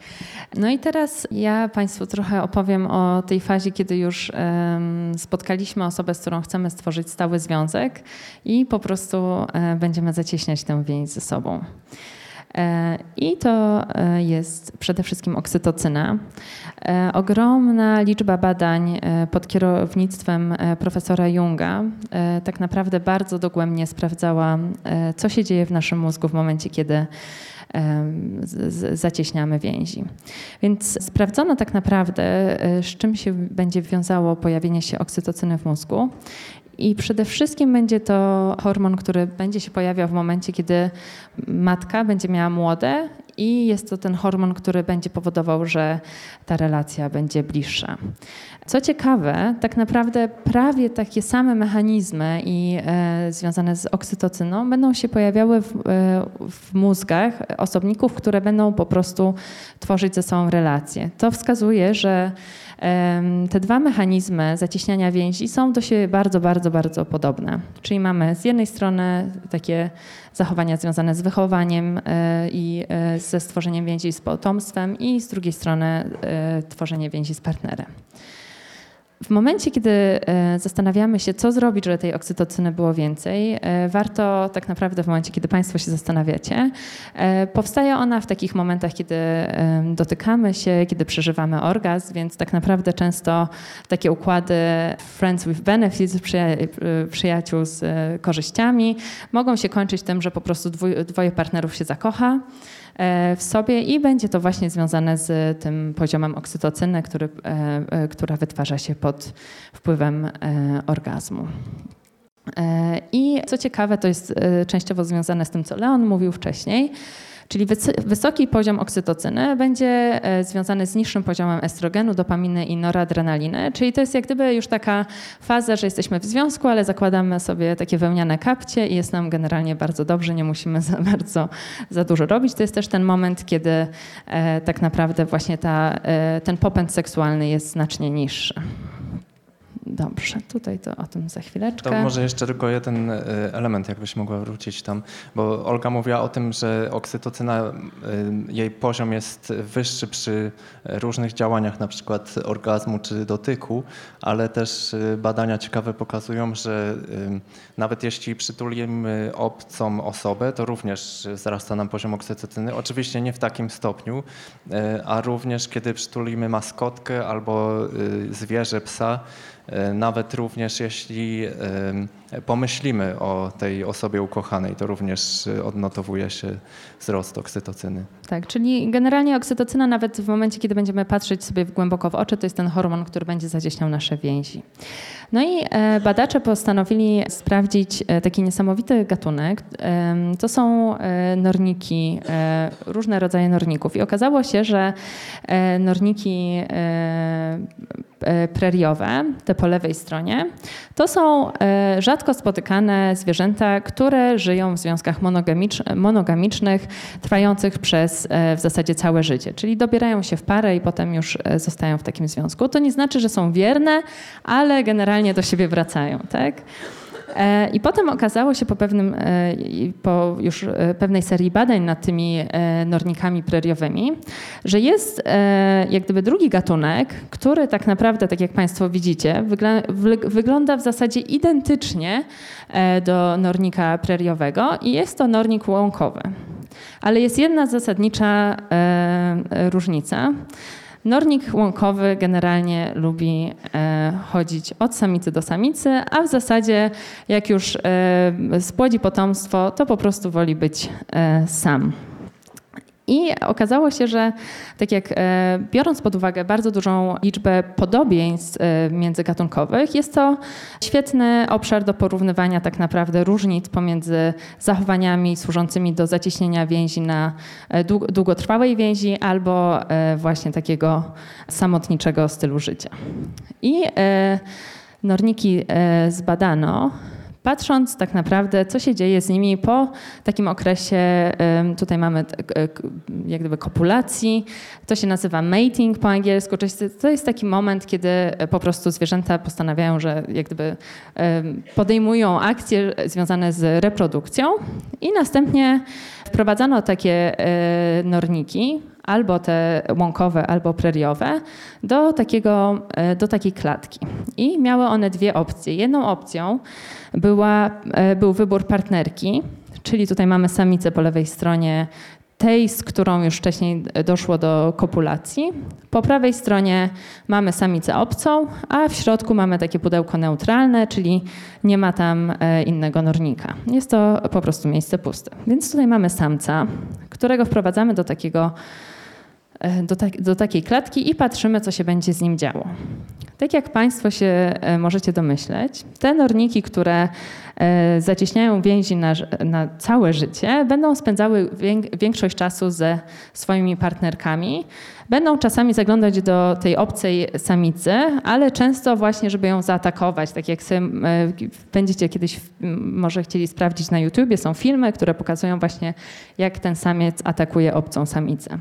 Speaker 1: No i teraz ja Państwu trochę opowiem o tej fazie, kiedy już spotkaliśmy osobę, z którą chcemy stworzyć stały związek i po prostu um, będziemy zacieśniać tę więź ze sobą. E, I to e, jest przede wszystkim oksytocyna. E, ogromna liczba badań pod kierownictwem profesora Junga tak naprawdę bardzo dogłębnie sprawdzała, co się dzieje w naszym mózgu w momencie, kiedy zacieśniamy więzi. Więc sprawdzono tak naprawdę, z czym się będzie wiązało pojawienie się oksytocyny w mózgu i przede wszystkim będzie to hormon, który będzie się pojawiał w momencie, kiedy matka będzie miała młode i jest to ten hormon, który będzie powodował, że ta relacja będzie bliższa. Co ciekawe, tak naprawdę prawie takie same mechanizmy i e, związane z oksytocyną będą się pojawiały w, e, w mózgach osobników, które będą po prostu tworzyć ze sobą relacje. To wskazuje, że te dwa mechanizmy zacieśniania więzi są do siebie bardzo, bardzo, bardzo podobne. Czyli mamy z jednej strony takie zachowania związane z wychowaniem e, i e, ze stworzeniem więzi z potomstwem i z drugiej strony e, tworzenie więzi z partnerem. W momencie, kiedy e, zastanawiamy się, co zrobić, żeby tej oksytocyny było więcej, e, warto tak naprawdę w momencie, kiedy Państwo się zastanawiacie, e, powstaje ona w takich momentach, kiedy dotykamy się, kiedy przeżywamy orgazm, więc tak naprawdę często takie układy friends with benefits, przyjaciół z korzyściami, mogą się kończyć tym, że po prostu dwoje partnerów się zakocha. E, w sobie i będzie to właśnie związane z tym poziomem oksytocyny, który, e, e, która wytwarza się pod wpływem orgazmu. I co ciekawe, to jest częściowo związane z tym, co Leon mówił wcześniej, Czyli wysoki poziom oksytocyny będzie e, związany z niższym poziomem estrogenu, dopaminy i noradrenaliny. Czyli to jest jak gdyby już taka faza, że jesteśmy w związku, ale zakładamy sobie takie wełniane kapcie i jest nam generalnie bardzo dobrze, nie musimy za bardzo za dużo robić. To jest też ten moment, kiedy e, tak naprawdę właśnie ta, e, ten popęd seksualny jest znacznie niższy. Dobrze, tutaj to o tym za chwileczkę.
Speaker 2: To może jeszcze tylko jeden e, element, jakbyś mogła wrócić tam, bo Olga mówiła o tym, że oksytocyna, e, jej poziom jest wyższy przy różnych działaniach, na przykład orgazmu czy dotyku, ale też e, badania ciekawe pokazują, że nawet jeśli przytulimy obcą osobę, to również wzrasta nam poziom oksytocyny. Oczywiście nie w takim stopniu, a również kiedy przytulimy maskotkę albo zwierzę, psa, nawet również jeśli pomyślimy o tej osobie ukochanej, to również odnotowuje się wzrost oksytocyny.
Speaker 1: Tak, czyli generalnie oksytocyna nawet w momencie, kiedy będziemy patrzeć sobie głęboko w oczy, to jest ten hormon, który będzie zacieśniał nasze więzi. No i e, badacze postanowili sprawdzić e, taki niesamowity gatunek. To są norniki, różne rodzaje norników. I okazało się, że norniki preriowe, te po lewej stronie, to są rzadko spotykane zwierzęta, które żyją w związkach monogamicznych, trwających przez w zasadzie całe życie. Czyli dobierają się w parę i potem już zostają w takim związku. To nie znaczy, że są wierne, ale generalnie do siebie wracają. Tak? E, I potem okazało się po, pewnym, e, po już e, pewnej serii badań nad tymi nornikami preriowymi, że jest jak gdyby drugi gatunek, który tak naprawdę, tak jak Państwo widzicie, wygląda w zasadzie identycznie do nornika preriowego i jest to nornik łąkowy. Ale jest jedna zasadnicza różnica. Nornik łąkowy generalnie lubi e, chodzić od samicy do samicy, a w zasadzie jak już e, spłodzi potomstwo, to po prostu woli być e, sam. I okazało się, że tak jak e, biorąc pod uwagę bardzo dużą liczbę podobieństw e, międzygatunkowych, jest to świetny obszar do porównywania tak naprawdę różnic pomiędzy zachowaniami służącymi do zacieśnienia więzi na e, długotrwałej więzi albo właśnie takiego samotniczego stylu życia. I norniki zbadano patrząc tak naprawdę, co się dzieje z nimi po takim okresie, tutaj mamy jak gdyby kopulacji, to się nazywa mating po angielsku, to jest taki moment, kiedy po prostu zwierzęta postanawiają, że jak gdyby podejmują akcje związane z reprodukcją i następnie wprowadzano takie e, norniki, albo te łąkowe, albo preriowe, do, takiego, e, do takiej klatki. I miały one dwie opcje. Jedną opcją była, e, był wybór partnerki, czyli tutaj mamy samicę po lewej stronie, tej, z którą już wcześniej doszło do kopulacji. Po prawej stronie mamy samicę obcą, a w środku mamy takie pudełko neutralne, czyli nie ma tam e, innego nornika. Jest to po prostu miejsce puste. Więc tutaj mamy samca, którego wprowadzamy do takiego do, tak, do takiej klatki i patrzymy, co się będzie z nim działo. Tak jak Państwo się e, możecie domyśleć, te norniki, które e, zacieśniają więzi na, na całe życie, będą spędzały większość czasu ze swoimi partnerkami. Będą czasami zaglądać do tej obcej samicy, ale często właśnie, żeby ją zaatakować. Tak jak będziecie kiedyś może chcieli sprawdzić na YouTubie, są filmy, które pokazują właśnie, jak ten samiec atakuje obcą samicę.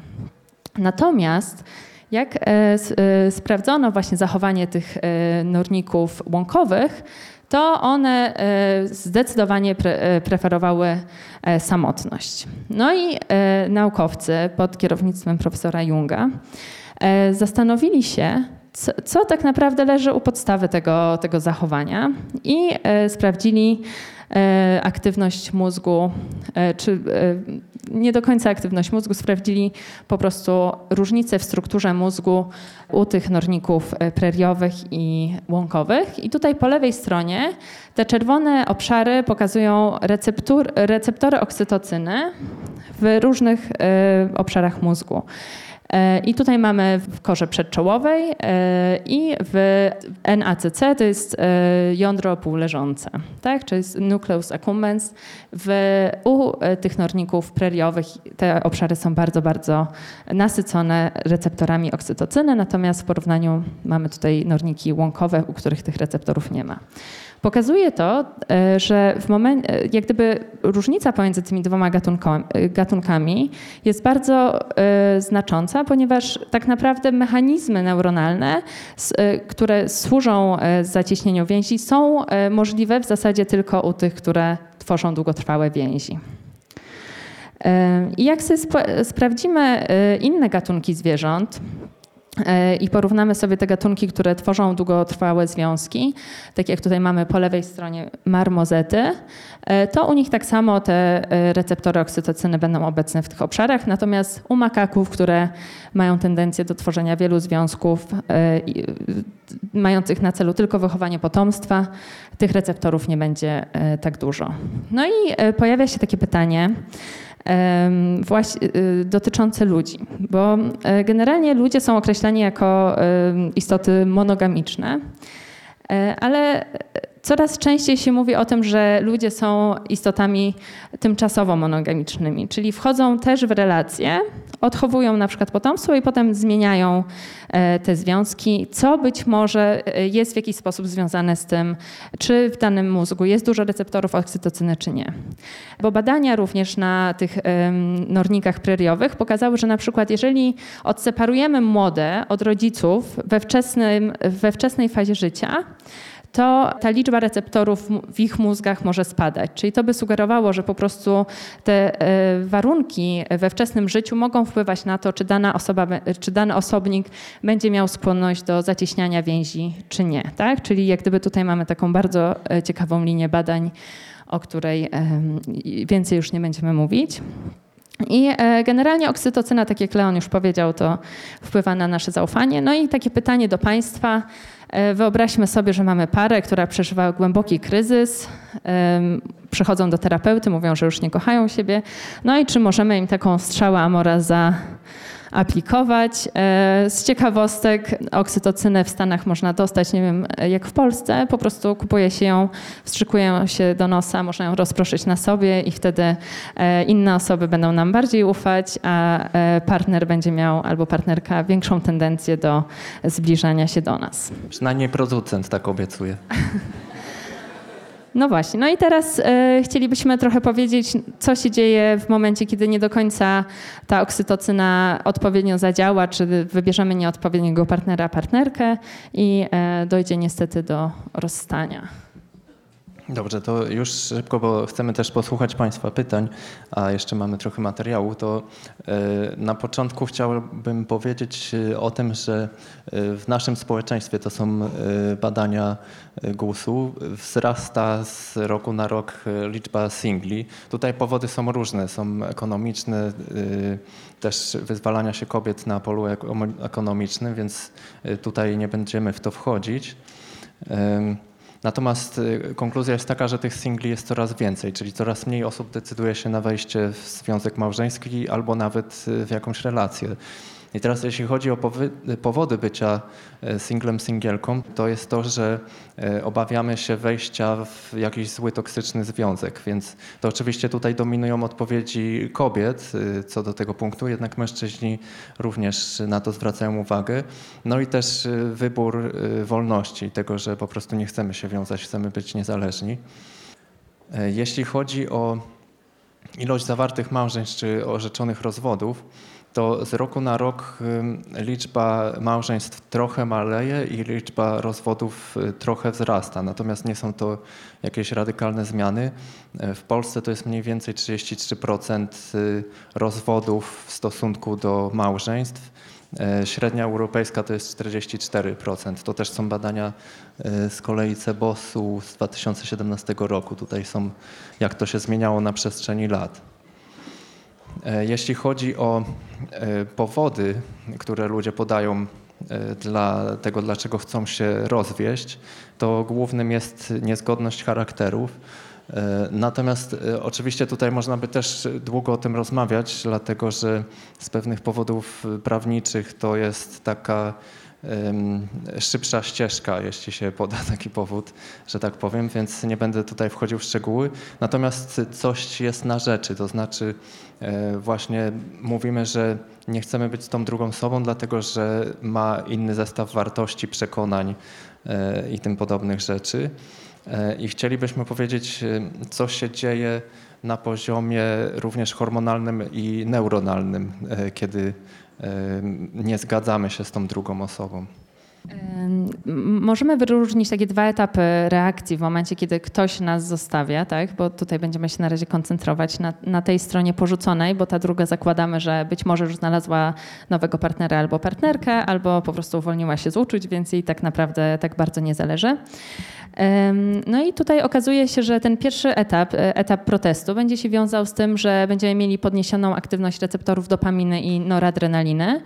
Speaker 1: Natomiast jak e, e, sprawdzono właśnie zachowanie tych e, norników łąkowych, to one zdecydowanie preferowały samotność. No i naukowcy pod kierownictwem profesora Junga zastanowili się, co, co, tak naprawdę leży u podstawy tego, tego zachowania i sprawdzili aktywność mózgu, czy nie do końca aktywność mózgu, sprawdzili po prostu różnice w strukturze mózgu u tych norników e, preriowych i łąkowych. I tutaj po lewej stronie te czerwone obszary pokazują receptory oksytocyny w różnych e, obszarach mózgu. E, I tutaj mamy w korze przedczołowej e, i w NACC to jest e, jądro półleżące, tak? czyli nucleus accumbens. W, u tych norników preriowych te obszary są bardzo, bardzo nasycone receptorami oksytocyny, natomiast w porównaniu mamy tutaj norniki łąkowe, u których tych receptorów nie ma. Pokazuje to, e, że w momencie, jak gdyby różnica pomiędzy tymi dwoma e, gatunkami jest bardzo e, znacząca, ponieważ tak naprawdę mechanizmy neuronalne, które służą zacieśnieniu więzi, są możliwe w zasadzie tylko u tych, które tworzą długotrwałe więzi. I jak sobie sprawdzimy inne gatunki zwierząt, i porównamy sobie te gatunki, które tworzą długotrwałe związki, tak jak tutaj mamy po lewej stronie marmozety, e, to u nich tak samo te e, receptory oksytocyny będą obecne w tych obszarach, natomiast u makaków, które mają tendencję do tworzenia wielu związków mających na celu tylko wychowanie potomstwa, tych receptorów nie będzie tak dużo. No i pojawia się takie pytanie, właśnie y, dotyczące ludzi, bo e, generalnie ludzie są określani jako istoty monogamiczne, e, ale coraz częściej się mówi o tym, że ludzie są istotami tymczasowo monogamicznymi, czyli wchodzą też w relacje, odchowują na przykład potomstwo i potem zmieniają e, te związki, co być może e, jest w jakiś sposób związane z tym, czy w danym mózgu jest dużo receptorów oksytocyny, czy nie. Bo badania również na tych nornikach preriowych pokazały, że na przykład jeżeli odseparujemy młode od rodziców we, wczesnym, we wczesnej fazie życia, to ta liczba receptorów w ich mózgach może spadać. Czyli to by sugerowało, że po prostu te e, warunki we wczesnym życiu mogą wpływać na to, czy dana osoba, czy dany osobnik będzie miał skłonność do zacieśniania więzi, czy nie. Tak? Czyli jak gdyby tutaj mamy taką bardzo e, ciekawą linię badań, o której więcej już nie będziemy mówić. I e, generalnie oksytocyna, tak jak Leon już powiedział, to wpływa na nasze zaufanie. No i takie pytanie do Państwa. E, wyobraźmy sobie, że mamy parę, która przeżywa głęboki kryzys. Przychodzą do terapeuty, mówią, że już nie kochają siebie. No i czy możemy im taką strzałę Amora za aplikować. E, z ciekawostek oksytocynę w Stanach można dostać, nie wiem jak w Polsce, po prostu kupuje się ją, wstrzykuje się do nosa, można ją rozproszyć na sobie i wtedy e, inne osoby będą nam bardziej ufać, a e, partner będzie miał albo partnerka większą tendencję do zbliżania się do nas.
Speaker 2: Przynajmniej producent tak obiecuje.
Speaker 1: No właśnie. No i teraz e, chcielibyśmy trochę powiedzieć, co się dzieje w momencie, kiedy nie do końca ta oksytocyna odpowiednio zadziała, czy wybierzemy nieodpowiedniego partnera, partnerkę i e, dojdzie niestety do rozstania.
Speaker 2: Dobrze, to już szybko, bo chcemy też posłuchać Państwa pytań, a jeszcze mamy trochę materiału. To e, na początku chciałbym powiedzieć e, o tym, że e, w naszym społeczeństwie to są badania GUS-u. Wzrasta z roku na rok liczba singli. Tutaj powody są różne, są ekonomiczne, też wyzwalania się kobiet na polu ekonomicznym, więc tutaj nie będziemy w to wchodzić. Natomiast y, konkluzja jest taka, że tych singli jest coraz więcej, czyli coraz mniej osób decyduje się na wejście w związek małżeński albo nawet y, w jakąś relację. I teraz jeśli chodzi o powody bycia e, singlem, singielką, to jest to, że e, obawiamy się wejścia w jakiś zły, toksyczny związek, więc to oczywiście tutaj dominują odpowiedzi kobiet e, co do tego punktu, jednak mężczyźni również na to zwracają uwagę. No i też wybór wolności, tego, że po prostu nie chcemy się wiązać, chcemy być niezależni. Jeśli chodzi o ilość zawartych małżeństw czy orzeczonych rozwodów, to z roku na rok liczba małżeństw trochę maleje i liczba rozwodów y, trochę wzrasta. Natomiast nie są to jakieś radykalne zmiany. E, w Polsce to jest mniej więcej 33% y, rozwodów w stosunku do małżeństw. E, średnia europejska to jest 44%. To też są badania e, z kolei CEBOS-u z 2017 roku. Tutaj są, jak to się zmieniało na przestrzeni lat. E, jeśli chodzi o e, powody, które ludzie podają e, dla tego, dlaczego chcą się rozwieść, to głównym jest niezgodność charakterów. Natomiast oczywiście tutaj można by też długo o tym rozmawiać, dlatego że z pewnych powodów prawniczych to jest taka szybsza ścieżka, jeśli się poda taki powód, że tak powiem, więc nie będę tutaj wchodził w szczegóły. Natomiast coś jest na rzeczy, to znaczy e, właśnie mówimy, że nie chcemy być tą drugą sobą, dlatego że ma inny zestaw wartości, przekonań e, i tym podobnych rzeczy. E, I chcielibyśmy powiedzieć, co się dzieje na poziomie również hormonalnym i neuronalnym, kiedy nie zgadzamy się z tą drugą osobą.
Speaker 1: Możemy wyróżnić takie dwa etapy reakcji w momencie, kiedy ktoś nas zostawia, tak? bo tutaj będziemy się na razie koncentrować na, na, tej stronie porzuconej, bo ta druga zakładamy, że być może już znalazła nowego partnera albo partnerkę, albo po prostu uwolniła się z uczuć, więc jej tak naprawdę tak bardzo nie zależy. No i tutaj okazuje się, że ten pierwszy etap, e, etap protestu, będzie się wiązał z tym, że będziemy mieli podniesioną aktywność receptorów dopaminy i noradrenaliny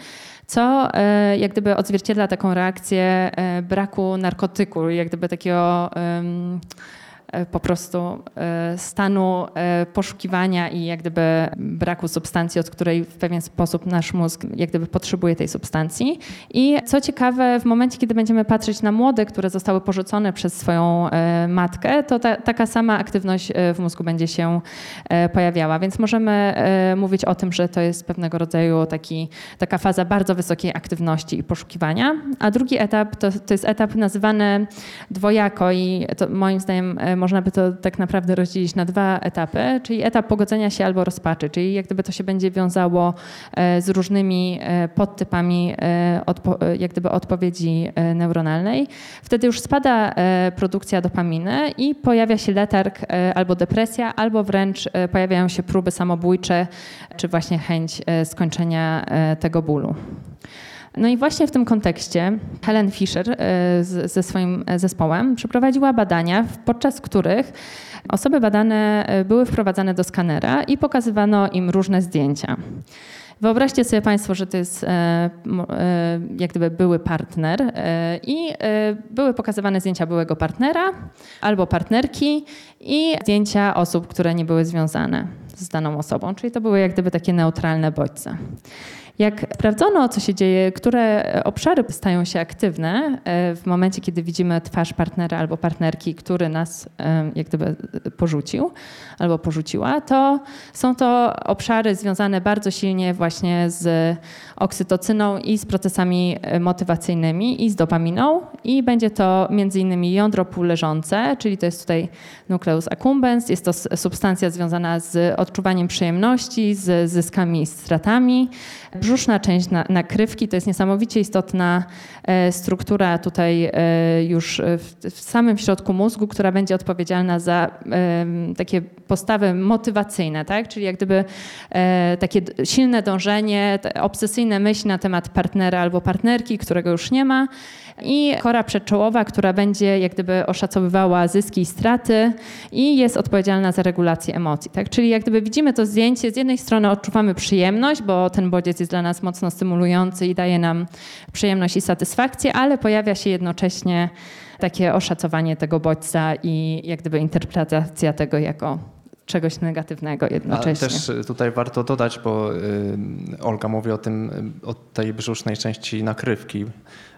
Speaker 1: co e, jak gdyby odzwierciedla taką reakcję e, braku narkotyku, jak gdyby takiego po prostu e, stanu e, poszukiwania i jak gdyby braku substancji, od której w pewien sposób nasz mózg jak gdyby potrzebuje tej substancji. I co ciekawe, w momencie, kiedy będziemy patrzeć na młode, które zostały porzucone przez swoją matkę, to ta, taka sama aktywność w mózgu będzie się pojawiała. Więc możemy mówić o tym, że to jest pewnego rodzaju taki, taka faza bardzo wysokiej aktywności i poszukiwania. A drugi etap to, to jest etap nazywany dwojako i to moim zdaniem można by to tak naprawdę rozdzielić na dwa etapy, czyli etap pogodzenia się albo rozpaczy, czyli jak gdyby to się będzie wiązało e, z różnymi e, podtypami e, jak gdyby odpowiedzi neuronalnej. Wtedy już spada produkcja dopaminy i pojawia się letarg albo depresja, albo wręcz pojawiają się próby samobójcze, czy właśnie chęć skończenia tego bólu. No i właśnie w tym kontekście Helen Fisher e, ze swoim zespołem przeprowadziła badania, podczas których osoby badane e, były wprowadzane do skanera i pokazywano im różne zdjęcia. Wyobraźcie sobie Państwo, że to jest e, jak gdyby były partner i były pokazywane zdjęcia byłego partnera albo partnerki i zdjęcia osób, które nie były związane z daną osobą, czyli to były jak gdyby takie neutralne bodźce. Jak sprawdzono, co się dzieje, które obszary stają się aktywne e, w momencie, kiedy widzimy twarz partnera albo partnerki, który nas e, jak gdyby porzucił albo porzuciła, to są to obszary związane bardzo silnie właśnie z oksytocyną i z procesami e, motywacyjnymi i z dopaminą i będzie to między innymi jądro półleżące, czyli to jest tutaj nucleus accumbens, jest to substancja związana z odczuwaniem przyjemności, z zyskami i stratami. Brzuszna część nakrywki to jest niesamowicie istotna e, struktura tutaj e, już w samym środku mózgu, która będzie odpowiedzialna za takie postawy motywacyjne, tak? czyli jak gdyby takie silne dążenie, obsesyjne myśli na temat partnera albo partnerki, którego już nie ma i kora przedczołowa, która będzie jak gdyby oszacowywała zyski i straty i jest odpowiedzialna za regulację emocji. Tak? Czyli jak gdyby widzimy to zdjęcie, z jednej strony odczuwamy przyjemność, bo ten bodziec jest dla nas mocno stymulujący i daje nam przyjemność i satysfakcję, ale pojawia się jednocześnie takie oszacowanie tego bodźca i jak gdyby interpretacja tego jako czegoś negatywnego jednocześnie.
Speaker 2: Ale też tutaj warto dodać, bo Olga mówi o tym, o tej brzusznej części nakrywki,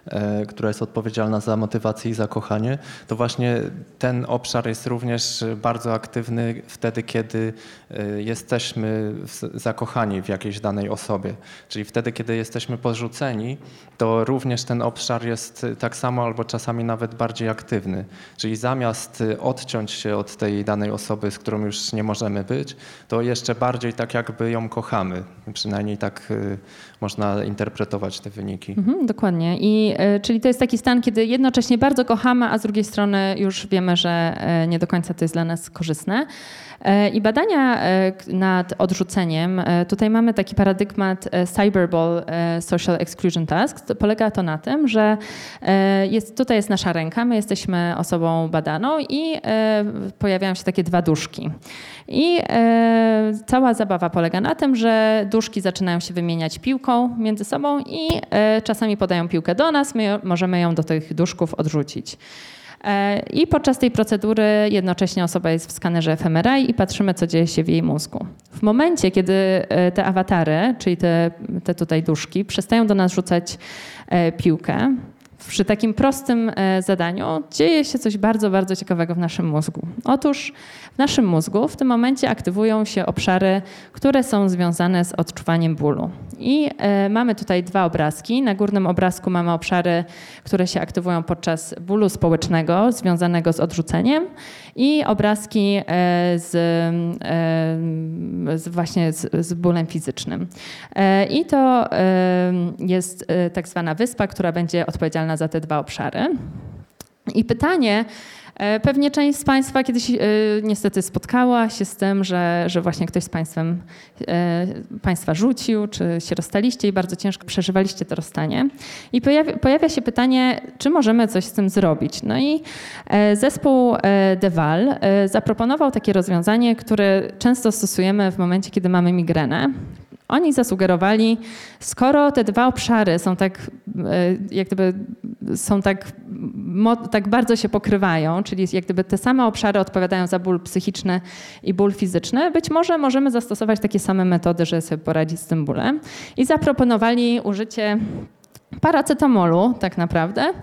Speaker 2: E, która jest odpowiedzialna za motywację i zakochanie, to właśnie ten obszar jest również bardzo aktywny wtedy, kiedy e, jesteśmy zakochani w jakiejś danej osobie. Czyli wtedy, kiedy jesteśmy porzuceni, to również ten obszar jest tak samo albo czasami nawet bardziej aktywny. Czyli zamiast odciąć się od tej danej osoby, z którą już nie możemy być, to jeszcze bardziej tak jakby ją kochamy. Przynajmniej tak e, można interpretować te wyniki.
Speaker 1: Mhm, dokładnie. I, y, czyli to jest taki stan, kiedy jednocześnie bardzo kochamy, a z drugiej strony już wiemy, że y, nie do końca to jest dla nas korzystne. E, I badania e, nad odrzuceniem, e, tutaj mamy taki paradygmat Cyberball Social Exclusion Task. Polega to na tym, że jest, tutaj jest nasza ręka, my jesteśmy osobą badaną i pojawiają się takie dwa duszki. I cała zabawa polega na tym, że duszki zaczynają się wymieniać piłką między sobą i czasami podają piłkę do nas, my możemy ją do tych duszków odrzucić. E, I podczas tej procedury jednocześnie osoba jest w skanerze fMRI i patrzymy, co dzieje się w jej mózgu. W momencie, kiedy e, te awatary, czyli te, te tutaj duszki, przestają do nas rzucać e, piłkę, przy takim prostym zadaniu dzieje się coś bardzo, bardzo ciekawego w naszym mózgu. Otóż w naszym mózgu w tym momencie aktywują się obszary, które są związane z odczuwaniem bólu. I e, mamy tutaj dwa obrazki. Na górnym obrazku mamy obszary, które się aktywują podczas bólu społecznego związanego z odrzuceniem i obrazki e, z, e, z właśnie z, z, bólem fizycznym. I to jest tak zwana wyspa, która będzie odpowiedzialna za te dwa obszary. I pytanie, E, pewnie część z Państwa kiedyś e, niestety spotkała się z tym, że, że właśnie ktoś z Państwem e, Państwa rzucił, czy się rozstaliście i bardzo ciężko przeżywaliście to rozstanie. I pojawia, pojawia się pytanie, czy możemy coś z tym zrobić. No i zespół Deval zaproponował takie rozwiązanie, które często stosujemy w momencie, kiedy mamy migrenę. Oni zasugerowali, skoro te dwa obszary są tak, e, jak gdyby, są tak, tak bardzo się pokrywają, czyli jak gdyby te same obszary odpowiadają za ból psychiczny i ból fizyczny, być może możemy zastosować takie same metody, żeby sobie poradzić z tym bólem. I zaproponowali użycie paracetamolu tak naprawdę,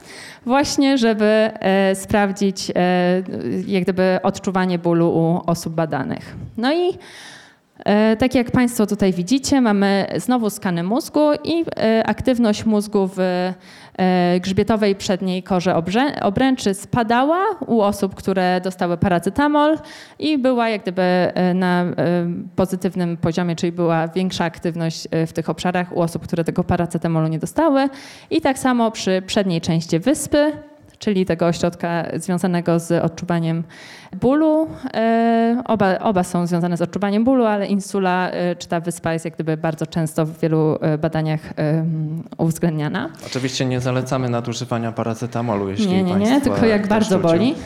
Speaker 1: właśnie żeby e, sprawdzić e, jak gdyby odczuwanie bólu u osób badanych. No i tak jak Państwo tutaj widzicie, mamy znowu skany mózgu i e, aktywność mózgu w e, grzbietowej przedniej korze obręczy spadała u osób, które dostały paracetamol i była jak gdyby na pozytywnym poziomie, czyli była większa aktywność w tych obszarach u osób, które tego paracetamolu nie dostały. I tak samo przy przedniej części wyspy czyli tego ośrodka związanego z odczuwaniem bólu. E, oba, oba są związane z odczuwaniem bólu, ale insula e, czy ta wyspa jest jak gdyby bardzo często w wielu e, badaniach uwzględniana.
Speaker 2: Oczywiście nie zalecamy nadużywania paracetamolu, jeśli
Speaker 1: Nie, nie, nie, tylko jak bardzo boli.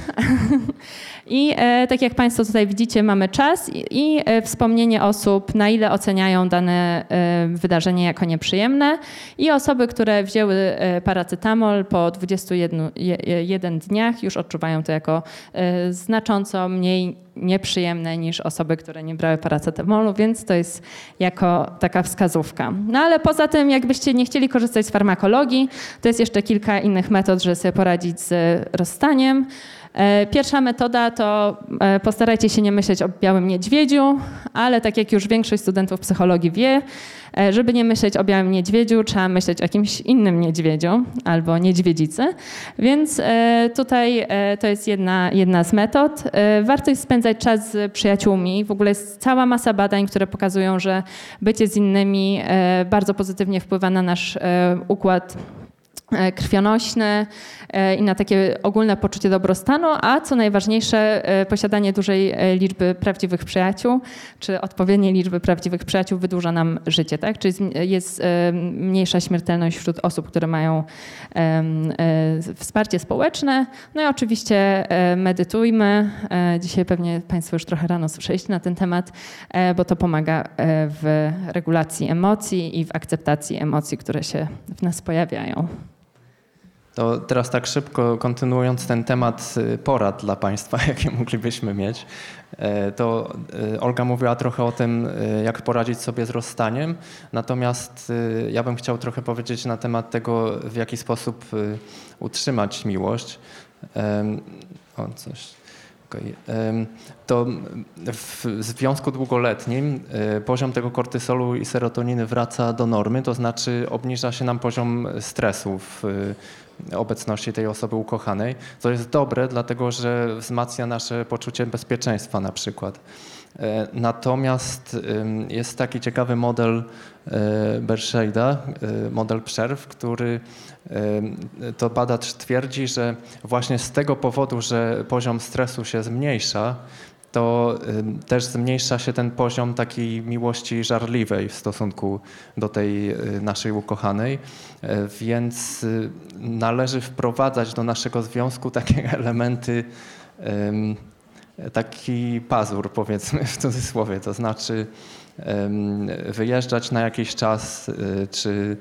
Speaker 1: I tak jak Państwo tutaj widzicie, mamy czas i wspomnienie osób, na ile oceniają dane wydarzenie jako nieprzyjemne i osoby, które wzięły paracetamol po 21 dniach już odczuwają to jako znacząco mniej nieprzyjemne niż osoby, które nie brały paracetamolu, więc to jest jako taka wskazówka. No ale poza tym, jakbyście nie chcieli korzystać z farmakologii, to jest jeszcze kilka innych metod, żeby sobie poradzić z rozstaniem. E, pierwsza metoda to e, postarajcie się nie myśleć o białym niedźwiedziu, ale tak jak już większość studentów psychologii wie, e, żeby nie myśleć o białym niedźwiedziu, trzeba myśleć o jakimś innym niedźwiedziu albo niedźwiedzicy. Więc tutaj to jest jedna, jedna z metod. Warto jest spędzać czas z przyjaciółmi. W ogóle jest cała masa badań, które pokazują, że bycie z innymi bardzo pozytywnie wpływa na nasz układ krwionośny e, i na takie ogólne poczucie dobrostanu, a co najważniejsze, e, posiadanie dużej liczby prawdziwych przyjaciół, czy odpowiedniej liczby prawdziwych przyjaciół wydłuża nam życie, tak? Czyli jest mniejsza śmiertelność wśród osób, które mają wsparcie społeczne. No i oczywiście medytujmy. Dzisiaj pewnie Państwo już trochę rano słyszeliście na ten temat, bo to pomaga w regulacji emocji i w akceptacji emocji, które się w nas pojawiają.
Speaker 2: To teraz tak szybko kontynuując ten temat y, porad dla Państwa, jakie moglibyśmy mieć, e, to y, Olga mówiła trochę o tym, y, jak poradzić sobie z rozstaniem, natomiast ja bym chciał trochę powiedzieć na temat tego, w jaki sposób utrzymać miłość. O, coś. To w związku długoletnim poziom tego kortysolu i serotoniny wraca do normy, to znaczy obniża się nam poziom stresu w obecności tej osoby ukochanej, co jest dobre, dlatego że wzmacnia nasze poczucie bezpieczeństwa na przykład. E, natomiast jest taki ciekawy model e, Bersheida, e, model przerw, który to badacz twierdzi, że właśnie z tego powodu, że poziom stresu się zmniejsza, to też zmniejsza się ten poziom takiej miłości żarliwej w stosunku do tej y, naszej ukochanej, e, więc y, należy wprowadzać do naszego związku takie elementy, taki pazur powiedzmy w cudzysłowie, to znaczy wyjeżdżać na jakiś czas, y, czy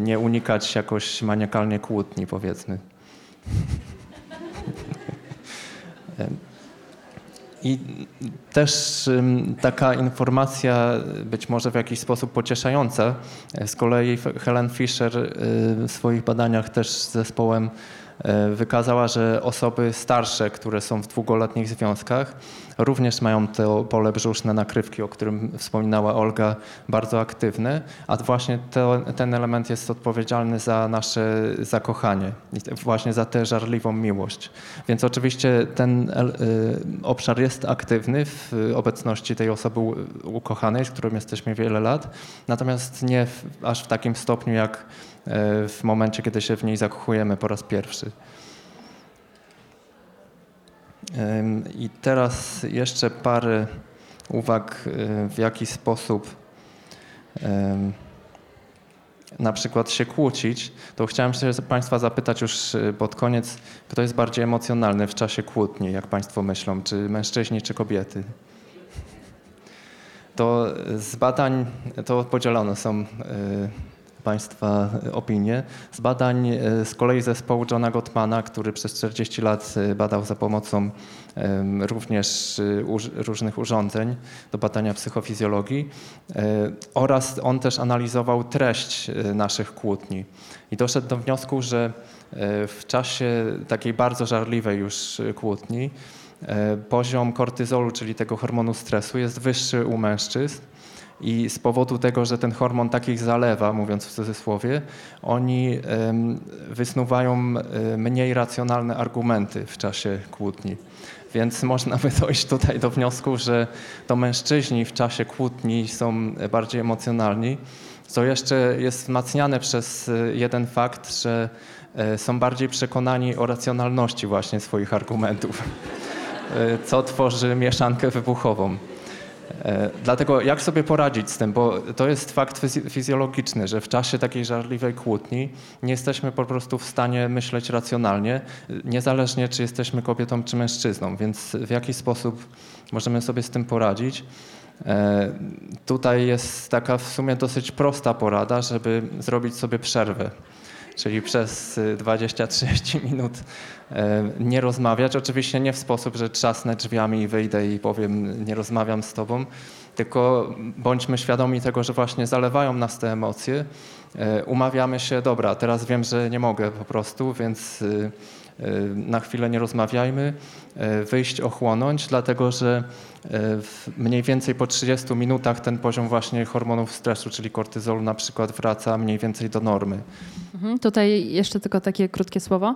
Speaker 2: nie unikać jakoś maniakalnie kłótni powiedzmy. I też taka informacja, być może w jakiś sposób pocieszająca, z kolei Helen Fisher y, w swoich badaniach też z zespołem wykazała, że osoby starsze, które są w długoletnich związkach, również mają to pole brzuszne nakrywki, o którym wspominała Olga, bardzo aktywne, a właśnie to, ten element jest odpowiedzialny za nasze zakochanie, właśnie za tę żarliwą miłość. Więc oczywiście ten e, obszar jest aktywny w obecności tej osoby ukochanej, z którą jesteśmy wiele lat, natomiast nie w, aż w takim stopniu jak E, w momencie, kiedy się w niej zakochujemy po raz pierwszy. I teraz jeszcze parę uwag, e, w jaki sposób na przykład się kłócić, to chciałem się Państwa zapytać już e, pod koniec, kto jest bardziej emocjonalny w czasie kłótni, jak Państwo myślą, czy mężczyźni, czy kobiety? To z badań, to podzielone są Państwa opinie. Z badań e, z kolei zespołu Johna Gottmana, który przez 40 lat e, badał za pomocą również e, różnych urządzeń do badania psychofizjologii oraz on też analizował treść naszych kłótni i doszedł do wniosku, że w czasie takiej bardzo żarliwej już kłótni poziom kortyzolu, czyli tego hormonu stresu jest wyższy u mężczyzn, i z powodu tego, że ten hormon takich zalewa, mówiąc w cudzysłowie, oni wysnuwają mniej racjonalne argumenty w czasie kłótni. Więc można by dojść tutaj do wniosku, że to mężczyźni w czasie kłótni są bardziej emocjonalni, co jeszcze jest wzmacniane przez jeden fakt, że e, są bardziej przekonani o racjonalności właśnie swoich argumentów, e, co tworzy mieszankę wybuchową. E, dlatego jak sobie poradzić z tym, bo to jest fakt fizjologiczny, że w czasie takiej żarliwej kłótni nie jesteśmy po prostu w stanie myśleć racjonalnie, niezależnie czy jesteśmy kobietą czy mężczyzną, więc w jaki sposób możemy sobie z tym poradzić. E, tutaj jest taka w sumie dosyć prosta porada, żeby zrobić sobie przerwę czyli przez 20-30 minut e, nie rozmawiać. Oczywiście nie w sposób, że trzasnę drzwiami i wyjdę i powiem nie rozmawiam z tobą, tylko bądźmy świadomi tego, że właśnie zalewają nas te emocje. E, umawiamy się, dobra, teraz wiem, że nie mogę po prostu, więc na chwilę nie rozmawiajmy, wyjść ochłonąć, dlatego że mniej więcej po 30 minutach ten poziom właśnie hormonów stresu, czyli kortyzolu na przykład wraca mniej więcej do normy.
Speaker 1: Mhm, tutaj jeszcze tylko takie krótkie słowo,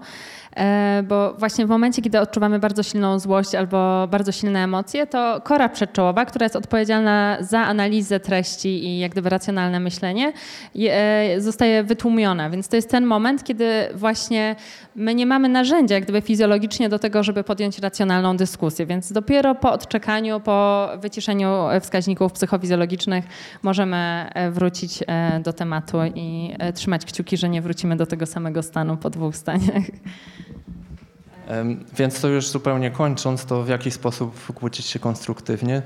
Speaker 1: e, bo właśnie w momencie, kiedy odczuwamy bardzo silną złość albo bardzo silne emocje, to kora przedczołowa, która jest odpowiedzialna za analizę treści i jak gdyby racjonalne myślenie, e, zostaje wytłumiona. Więc to jest ten moment, kiedy właśnie my nie mamy narzędzia jak gdyby fizjologicznie do tego, żeby podjąć racjonalną dyskusję. Więc dopiero po odczekaniu, po wyciszeniu wskaźników psychofizjologicznych możemy e, wrócić do tematu i trzymać kciuki, że nie wrócimy do tego samego stanu po dwóch staniach.
Speaker 2: Więc to już zupełnie kończąc, to w jaki sposób kłócić się konstruktywnie,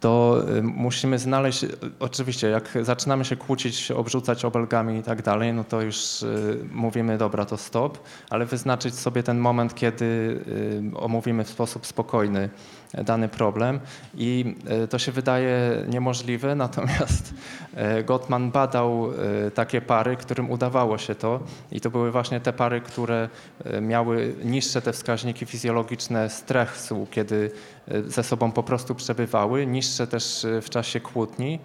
Speaker 2: to musimy znaleźć, oczywiście jak zaczynamy się kłócić, obrzucać obelgami i tak dalej, no to już mówimy, dobra, to stop, ale wyznaczyć sobie ten moment, kiedy omówimy w sposób spokojny dany problem i e, to się wydaje niemożliwe, natomiast e, Gottman badał e, takie pary, którym udawało się to i to były właśnie te pary, które miały niższe te wskaźniki fizjologiczne stresu, kiedy ze sobą po prostu przebywały, niższe też w czasie kłótni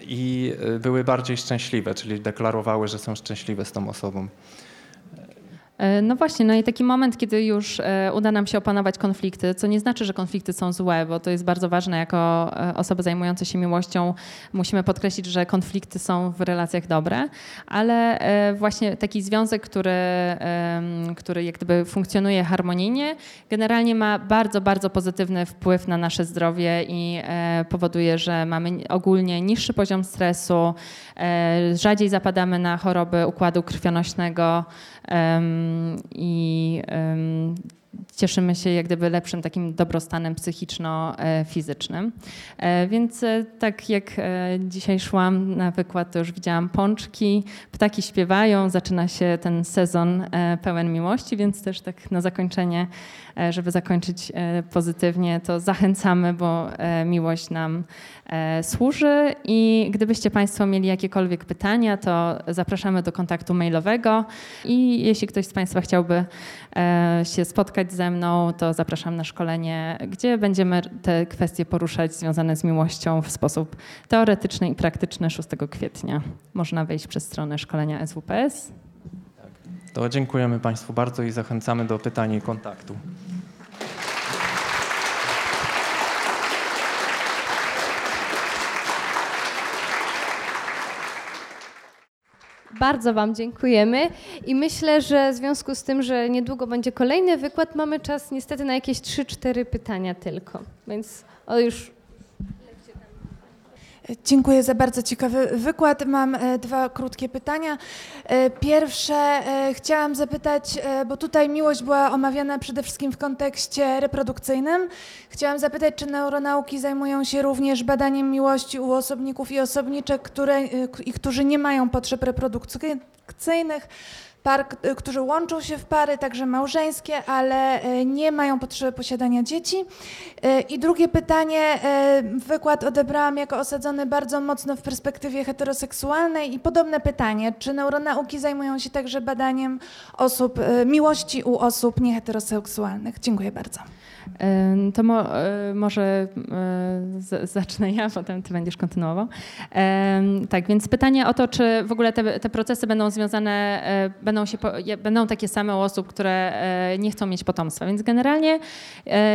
Speaker 2: i były bardziej szczęśliwe, czyli deklarowały, że są szczęśliwe z tą osobą.
Speaker 1: E, no właśnie, no i taki moment, kiedy już e, uda nam się opanować konflikty, co nie znaczy, że konflikty są złe, bo to jest bardzo ważne jako e, osoby zajmujące się miłością. Musimy podkreślić, że konflikty są w relacjach dobre, ale właśnie taki związek, który, który jak gdyby funkcjonuje harmonijnie, generalnie ma bardzo, bardzo pozytywny wpływ na nasze zdrowie i powoduje, że mamy ogólnie niższy poziom stresu, rzadziej zapadamy na choroby układu krwionośnego, i cieszymy się jak gdyby lepszym takim dobrostanem psychiczno-fizycznym. E, więc e, tak jak e, dzisiaj szłam na wykład, to już widziałam pączki, ptaki śpiewają, zaczyna się ten sezon pełen miłości, więc też tak na zakończenie, żeby zakończyć pozytywnie, to zachęcamy, bo miłość nam służy i gdybyście Państwo mieli jakiekolwiek pytania, to zapraszamy do kontaktu mailowego i jeśli ktoś z Państwa chciałby się spotkać ze mną, to zapraszam na szkolenie, gdzie będziemy te kwestie poruszać związane z miłością w sposób teoretyczny i praktyczny 6 kwietnia. Można wejść przez stronę szkolenia SWPS.
Speaker 2: To dziękujemy Państwu bardzo i zachęcamy do pytań i kontaktu.
Speaker 3: Bardzo Wam dziękujemy i myślę, że w związku z tym, że niedługo będzie kolejny wykład, mamy czas niestety na jakieś 3-4 pytania tylko. Więc o już
Speaker 4: Dziękuję za bardzo ciekawy wykład. Mam e, dwa krótkie pytania. E, pierwsze e, chciałam zapytać, bo tutaj miłość była omawiana przede wszystkim w kontekście reprodukcyjnym. Chciałam zapytać, czy neuronauki zajmują się również badaniem miłości u osobników i osobniczek, które, i którzy nie mają potrzeb reprodukcyjnych par, którzy łączą się w pary, także małżeńskie, ale e, nie mają potrzeby posiadania dzieci. E, I drugie pytanie, wykład odebrałam jako osadzony bardzo mocno w perspektywie heteroseksualnej i podobne pytanie, czy neuronauki zajmują się także badaniem osób, miłości u osób nieheteroseksualnych? Dziękuję bardzo.
Speaker 1: To mo, e, może e, zacznę ja, potem ty będziesz kontynuował. Tak, więc pytanie o to, czy w ogóle te, te procesy będą związane, e, będą, się, będą takie same u osób, które nie chcą mieć potomstwa. Więc generalnie,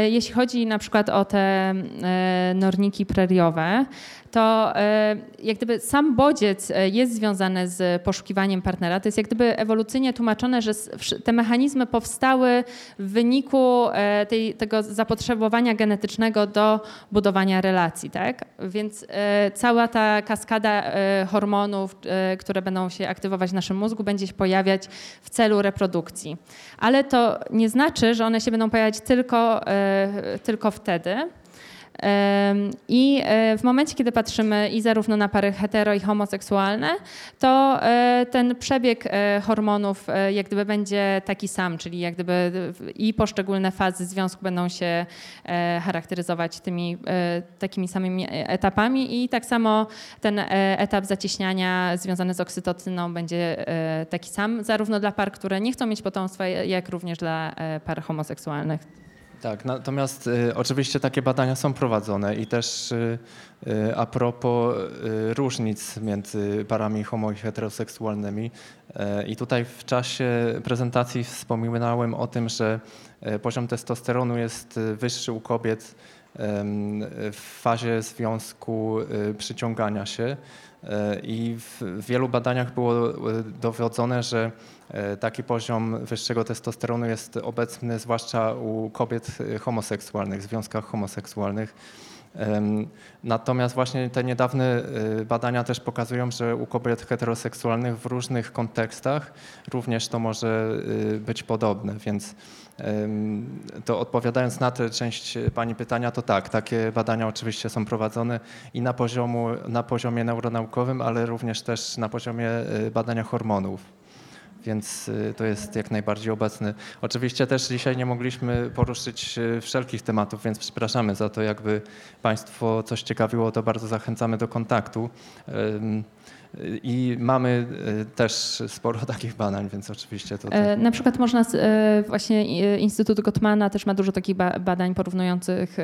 Speaker 1: jeśli chodzi na przykład o te norniki preriowe, to jak gdyby sam bodziec jest związany z poszukiwaniem partnera. To jest jak gdyby ewolucyjnie tłumaczone, że te mechanizmy powstały w wyniku tej, tego zapotrzebowania genetycznego do budowania relacji. Tak? Więc cała ta kaskada hormonów, które będą się aktywować w naszym mózgu, będzie się pojawiać w celu reprodukcji. Ale to nie znaczy, że one się będą pojawiać tylko, e, tylko wtedy. I e, w momencie, kiedy patrzymy i zarówno na pary hetero i homoseksualne, to e, ten przebieg hormonów jak gdyby będzie taki sam, czyli jak gdyby i poszczególne fazy związku będą się charakteryzować tymi takimi samymi etapami i tak samo ten etap zacieśniania związany z oksytocyną będzie taki sam, zarówno dla par, które nie chcą mieć potomstwa, jak również dla par homoseksualnych.
Speaker 2: Tak, natomiast y, oczywiście takie badania są prowadzone i też y, y, a propos y, różnic między parami homo i heteroseksualnymi. Y, I tutaj w czasie prezentacji wspominałem o tym, że poziom testosteronu jest wyższy u kobiet w fazie związku przyciągania się. I w wielu badaniach było dowodzone, że E, taki poziom wyższego testosteronu jest obecny zwłaszcza u kobiet e, homoseksualnych, w związkach homoseksualnych. Natomiast właśnie te niedawne e, badania też pokazują, że u kobiet heteroseksualnych w różnych kontekstach również to może być podobne, więc to odpowiadając na tę część Pani pytania, to tak, takie badania oczywiście są prowadzone i na, poziomu, na poziomie neuronaukowym, ale również też na poziomie badania hormonów więc y, to jest jak najbardziej obecny. Oczywiście też dzisiaj nie mogliśmy poruszyć y, wszelkich tematów, więc przepraszamy za to. Jakby Państwo coś ciekawiło, to bardzo zachęcamy do kontaktu. I mamy e, też sporo takich badań, więc oczywiście to.
Speaker 1: E, na przykład można, e, właśnie Instytut Gottmana też ma dużo takich badań porównujących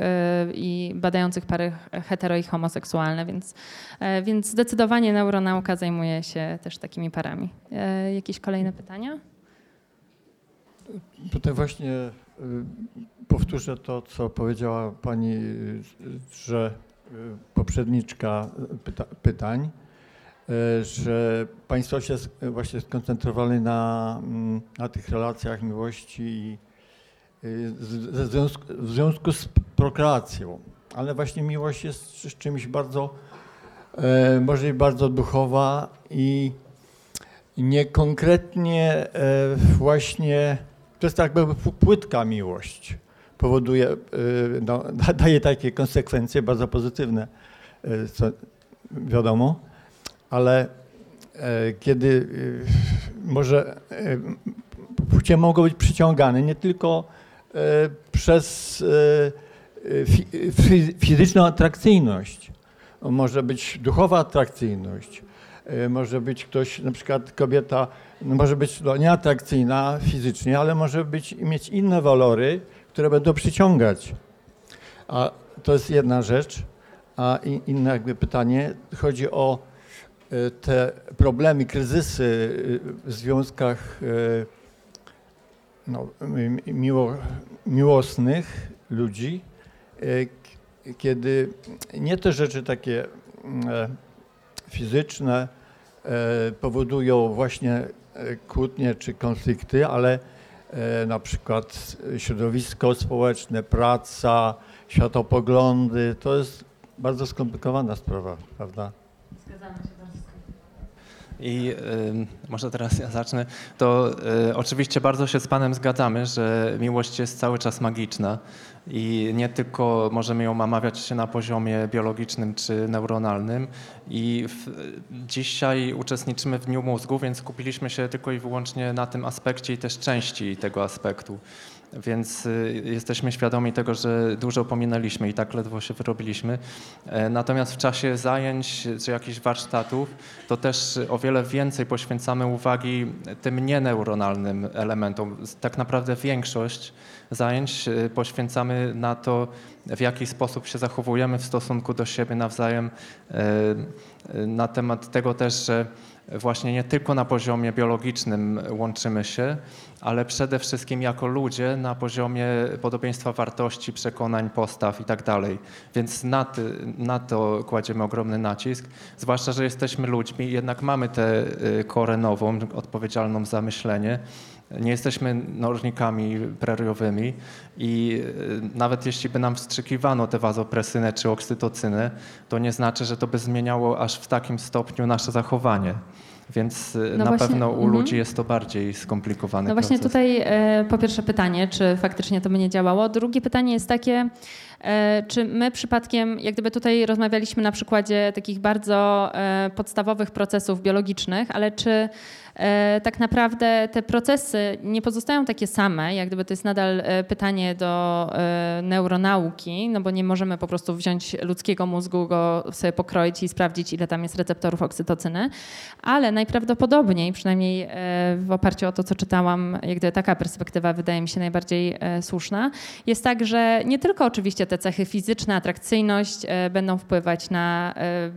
Speaker 1: i badających pary hetero i homoseksualne, więc, więc zdecydowanie neuronauka zajmuje się też takimi parami. Jakieś kolejne pytania?
Speaker 5: Tutaj właśnie powtórzę to, co powiedziała pani, że poprzedniczka pyta, pytań że Państwo się właśnie skoncentrowali na, mm, na tych relacjach miłości i w związku, w związku z prokreacją. Ale właśnie miłość jest czymś bardzo, może bardzo duchowa i niekonkretnie e, właśnie, to jest tak jakby płytka miłość. Powoduje, no, daje takie konsekwencje bardzo pozytywne, co wiadomo ale e, kiedy e, może e, płcie mogą być przyciągane nie tylko przez fizyczną atrakcyjność, może być duchowa atrakcyjność, może być ktoś, na przykład kobieta, no może być no, nieatrakcyjna fizycznie, ale może być, mieć inne walory, które będą przyciągać. A to jest jedna rzecz. A inne jakby pytanie chodzi o E, te problemy, kryzysy e, w związkach e, no, miło, miłosnych ludzi, kiedy nie te rzeczy takie fizyczne powodują właśnie kłótnie czy konflikty, ale na przykład środowisko społeczne, praca, światopoglądy, to jest bardzo skomplikowana sprawa, prawda? Zgadzamy się.
Speaker 2: I y, może teraz ja zacznę. To y, oczywiście bardzo się z Panem zgadzamy, że miłość jest cały czas magiczna i nie tylko możemy ją omawiać się na poziomie biologicznym czy neuronalnym. I w, dzisiaj uczestniczymy w Dniu Mózgu, więc skupiliśmy się tylko i wyłącznie na tym aspekcie i też części tego aspektu. Więc y, jesteśmy świadomi tego, że dużo pominęliśmy i tak ledwo się wyrobiliśmy. E, natomiast w czasie zajęć czy jakichś warsztatów to też o wiele więcej poświęcamy uwagi tym nieneuronalnym elementom. Tak naprawdę większość zajęć y, poświęcamy na to, w jaki sposób się zachowujemy w stosunku do siebie nawzajem, e, na temat tego też, że właśnie nie tylko na poziomie biologicznym łączymy się, ale przede wszystkim jako ludzie na poziomie podobieństwa wartości, przekonań, postaw i tak. Więc na, ty, na to kładziemy ogromny nacisk, zwłaszcza, że jesteśmy ludźmi, jednak mamy tę y, korę nową, odpowiedzialną za myślenie. Nie jesteśmy nożnikami preriowymi i y, nawet jeśli by nam wstrzykiwano tę wazopresynę czy oksytocynę, to nie znaczy, że to by zmieniało aż w takim stopniu nasze zachowanie. Więc y,
Speaker 1: No
Speaker 2: na
Speaker 1: właśnie,
Speaker 2: pewno u
Speaker 1: mhm.
Speaker 2: ludzi jest to bardziej skomplikowany
Speaker 1: No właśnie
Speaker 2: proces.
Speaker 1: tutaj e, po pierwsze pytanie, czy faktycznie to by nie działało. Drugie pytanie jest takie, e, czy my przypadkiem, jak gdyby tutaj rozmawialiśmy na przykładzie takich bardzo e, podstawowych procesów biologicznych, ale czy e, tak naprawdę te procesy nie pozostają takie same, jak gdyby to jest nadal e, pytanie do e, neuronauki, no bo nie możemy po prostu wziąć ludzkiego mózgu, go sobie pokroić i sprawdzić, ile tam jest receptorów oksytocyny, ale najprawdopodobniej, przynajmniej e, w oparciu o to, co czytałam, jak gdyby taka perspektywa wydaje mi się najbardziej e, słuszna, jest tak, że nie tylko oczywiście te cechy fizyczne, atrakcyjność e, będą wpływać na e,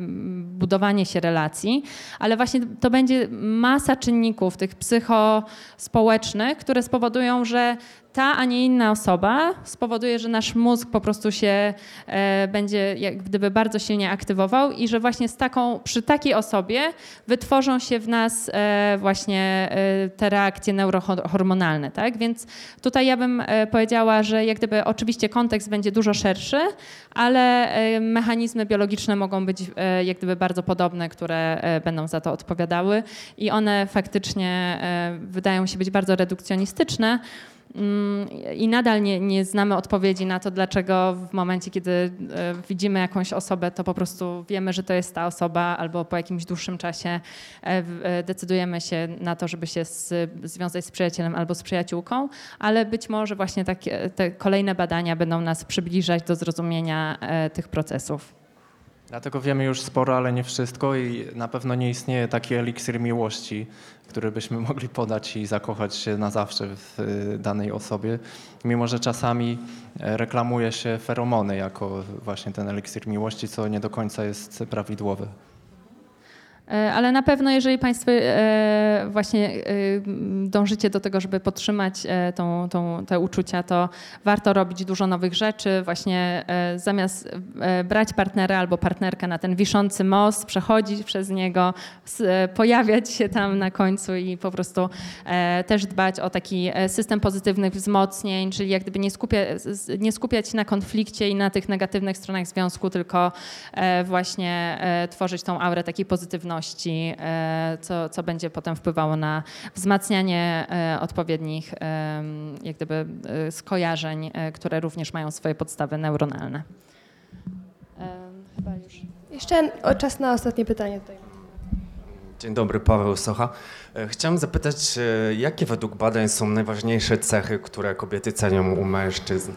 Speaker 1: budowanie się relacji, ale właśnie to będzie masa czynników tych psychospołecznych, które spowodują, że ta, a nie inna osoba spowoduje, że nasz mózg po prostu się e, będzie jak gdyby bardzo silnie aktywował i że właśnie z taką, przy takiej osobie wytworzą się w nas e, właśnie e, te reakcje neurohormonalne, tak? Więc tutaj ja bym e, powiedziała, że jak gdyby oczywiście kontekst będzie dużo szerszy, ale e, mechanizmy biologiczne mogą być e, jak gdyby bardzo podobne, które będą za to odpowiadały i one faktycznie wydają się być bardzo redukcjonistyczne. Mm, I nadal nie, nie znamy odpowiedzi na to, dlaczego w momencie, kiedy e, widzimy jakąś osobę, to po prostu wiemy, że to jest ta osoba, albo po jakimś dłuższym czasie e, e, decydujemy się na to, żeby się z, związać z przyjacielem albo z przyjaciółką, ale być może właśnie takie, te kolejne badania będą nas przybliżać do zrozumienia tych procesów.
Speaker 2: Dlatego wiemy już sporo, ale nie wszystko i na pewno nie istnieje taki eliksir miłości, który byśmy mogli podać i zakochać się na zawsze w y, danej osobie, mimo że czasami e, reklamuje się feromony jako właśnie ten eliksir miłości, co nie do końca jest prawidłowe.
Speaker 1: E, Ale na pewno, jeżeli Państwo e, właśnie e, dążycie do tego, żeby podtrzymać tą, tą, te uczucia, to warto robić dużo nowych rzeczy. Właśnie zamiast brać partnera albo partnerkę na ten wiszący most, przechodzić przez niego, pojawiać się tam na końcu i po prostu też dbać o taki system pozytywnych wzmocnień, czyli jak gdyby nie, skupia, nie skupiać się na konflikcie i na tych negatywnych stronach związku, tylko właśnie tworzyć tą aurę takiej pozytywności, e, co, co będzie potem wpływało na wzmacnianie e, odpowiednich jak gdyby e, skojarzeń, które również mają swoje podstawy neuronalne. Chyba już.
Speaker 3: Jeszcze o, czas na ostatnie pytanie tutaj.
Speaker 6: Dzień dobry, Paweł Socha. Chciałem zapytać, jakie według badań są najważniejsze cechy, które kobiety cenią u mężczyzn?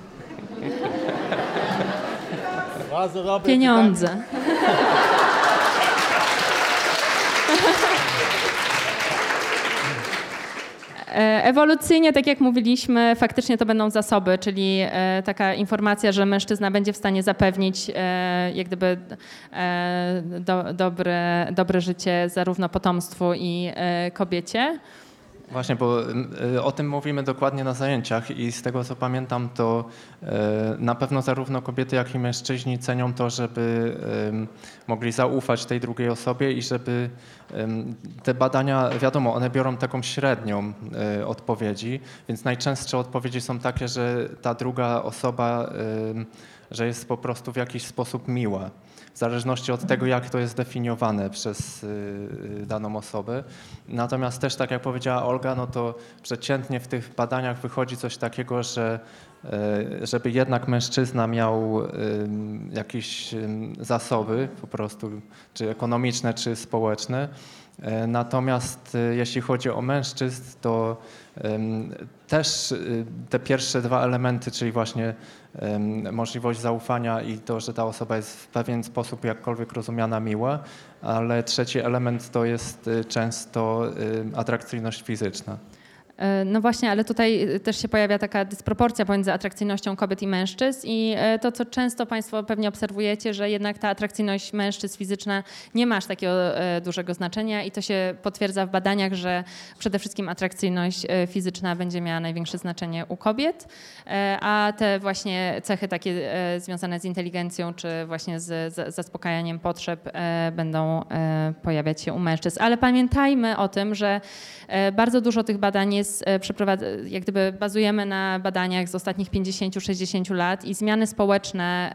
Speaker 5: Bardzo dobre
Speaker 1: Pieniądze. Ewolucyjnie, tak jak mówiliśmy, faktycznie to będą zasoby, czyli e, taka informacja, że mężczyzna będzie w stanie zapewnić e, jak gdyby e, do, dobre, dobre życie zarówno potomstwu i e, kobiecie.
Speaker 2: Właśnie, bo y, o tym mówimy dokładnie na zajęciach i z tego co pamiętam, to y, na pewno zarówno kobiety, jak i mężczyźni cenią to, żeby mogli zaufać tej drugiej osobie i żeby te badania, wiadomo, one biorą taką średnią y, odpowiedzi, więc najczęstsze odpowiedzi są takie, że ta druga osoba, że jest po prostu w jakiś sposób miła. W zależności od tego, jak to jest definiowane przez y, y, daną osobę. Natomiast też, tak jak powiedziała Olga, no to przeciętnie w tych badaniach wychodzi coś takiego, że y, żeby jednak mężczyzna miał jakieś zasoby po prostu, czy ekonomiczne, czy społeczne. E, Natomiast y, jeśli chodzi o mężczyzn, to też y, te pierwsze dwa elementy, czyli właśnie możliwość zaufania i to, że ta osoba jest w pewien sposób jakkolwiek rozumiana miła, ale trzeci element to jest często atrakcyjność fizyczna.
Speaker 1: E, no właśnie, ale tutaj też się pojawia taka dysproporcja pomiędzy atrakcyjnością kobiet i mężczyzn i e, to, co często Państwo pewnie obserwujecie, że jednak ta atrakcyjność mężczyzn fizyczna nie ma aż takiego e, dużego znaczenia i to się potwierdza w badaniach, że przede wszystkim atrakcyjność fizyczna będzie miała największe znaczenie u kobiet, a te właśnie cechy takie związane z inteligencją czy właśnie z zaspokajaniem potrzeb będą pojawiać się u mężczyzn. Ale pamiętajmy o tym, że bardzo dużo tych badań jest jest, e, jak gdyby bazujemy na badaniach z ostatnich 50-60 lat i zmiany społeczne,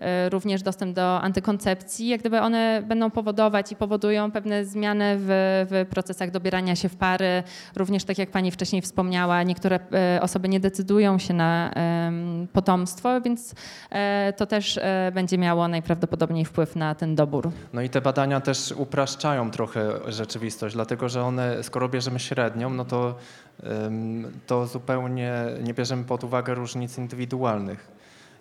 Speaker 1: e, e, również dostęp do antykoncepcji, jak gdyby one będą powodować i powodują pewne zmiany w, w procesach dobierania się w pary. Również tak jak pani wcześniej wspomniała, niektóre osoby nie decydują się na potomstwo, więc to też będzie miało najprawdopodobniej wpływ na ten dobór.
Speaker 2: No i te badania też upraszczają trochę rzeczywistość, dlatego że one, skoro bierzemy średnią, no to to zupełnie nie bierzemy pod uwagę różnic indywidualnych.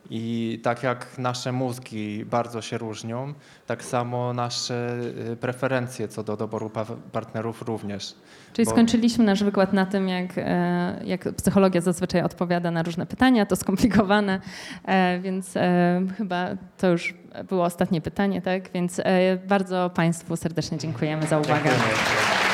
Speaker 2: I tak jak nasze mózgi bardzo się różnią, tak samo nasze y, preferencje co do doboru partnerów również.
Speaker 1: Czyli Bo... skończyliśmy nasz wykład na tym, jak, e, jak psychologia zazwyczaj odpowiada na różne pytania, to skomplikowane, e, więc e, chyba to już było ostatnie pytanie, tak? Więc bardzo Państwu serdecznie dziękujemy za uwagę. Dziękujemy.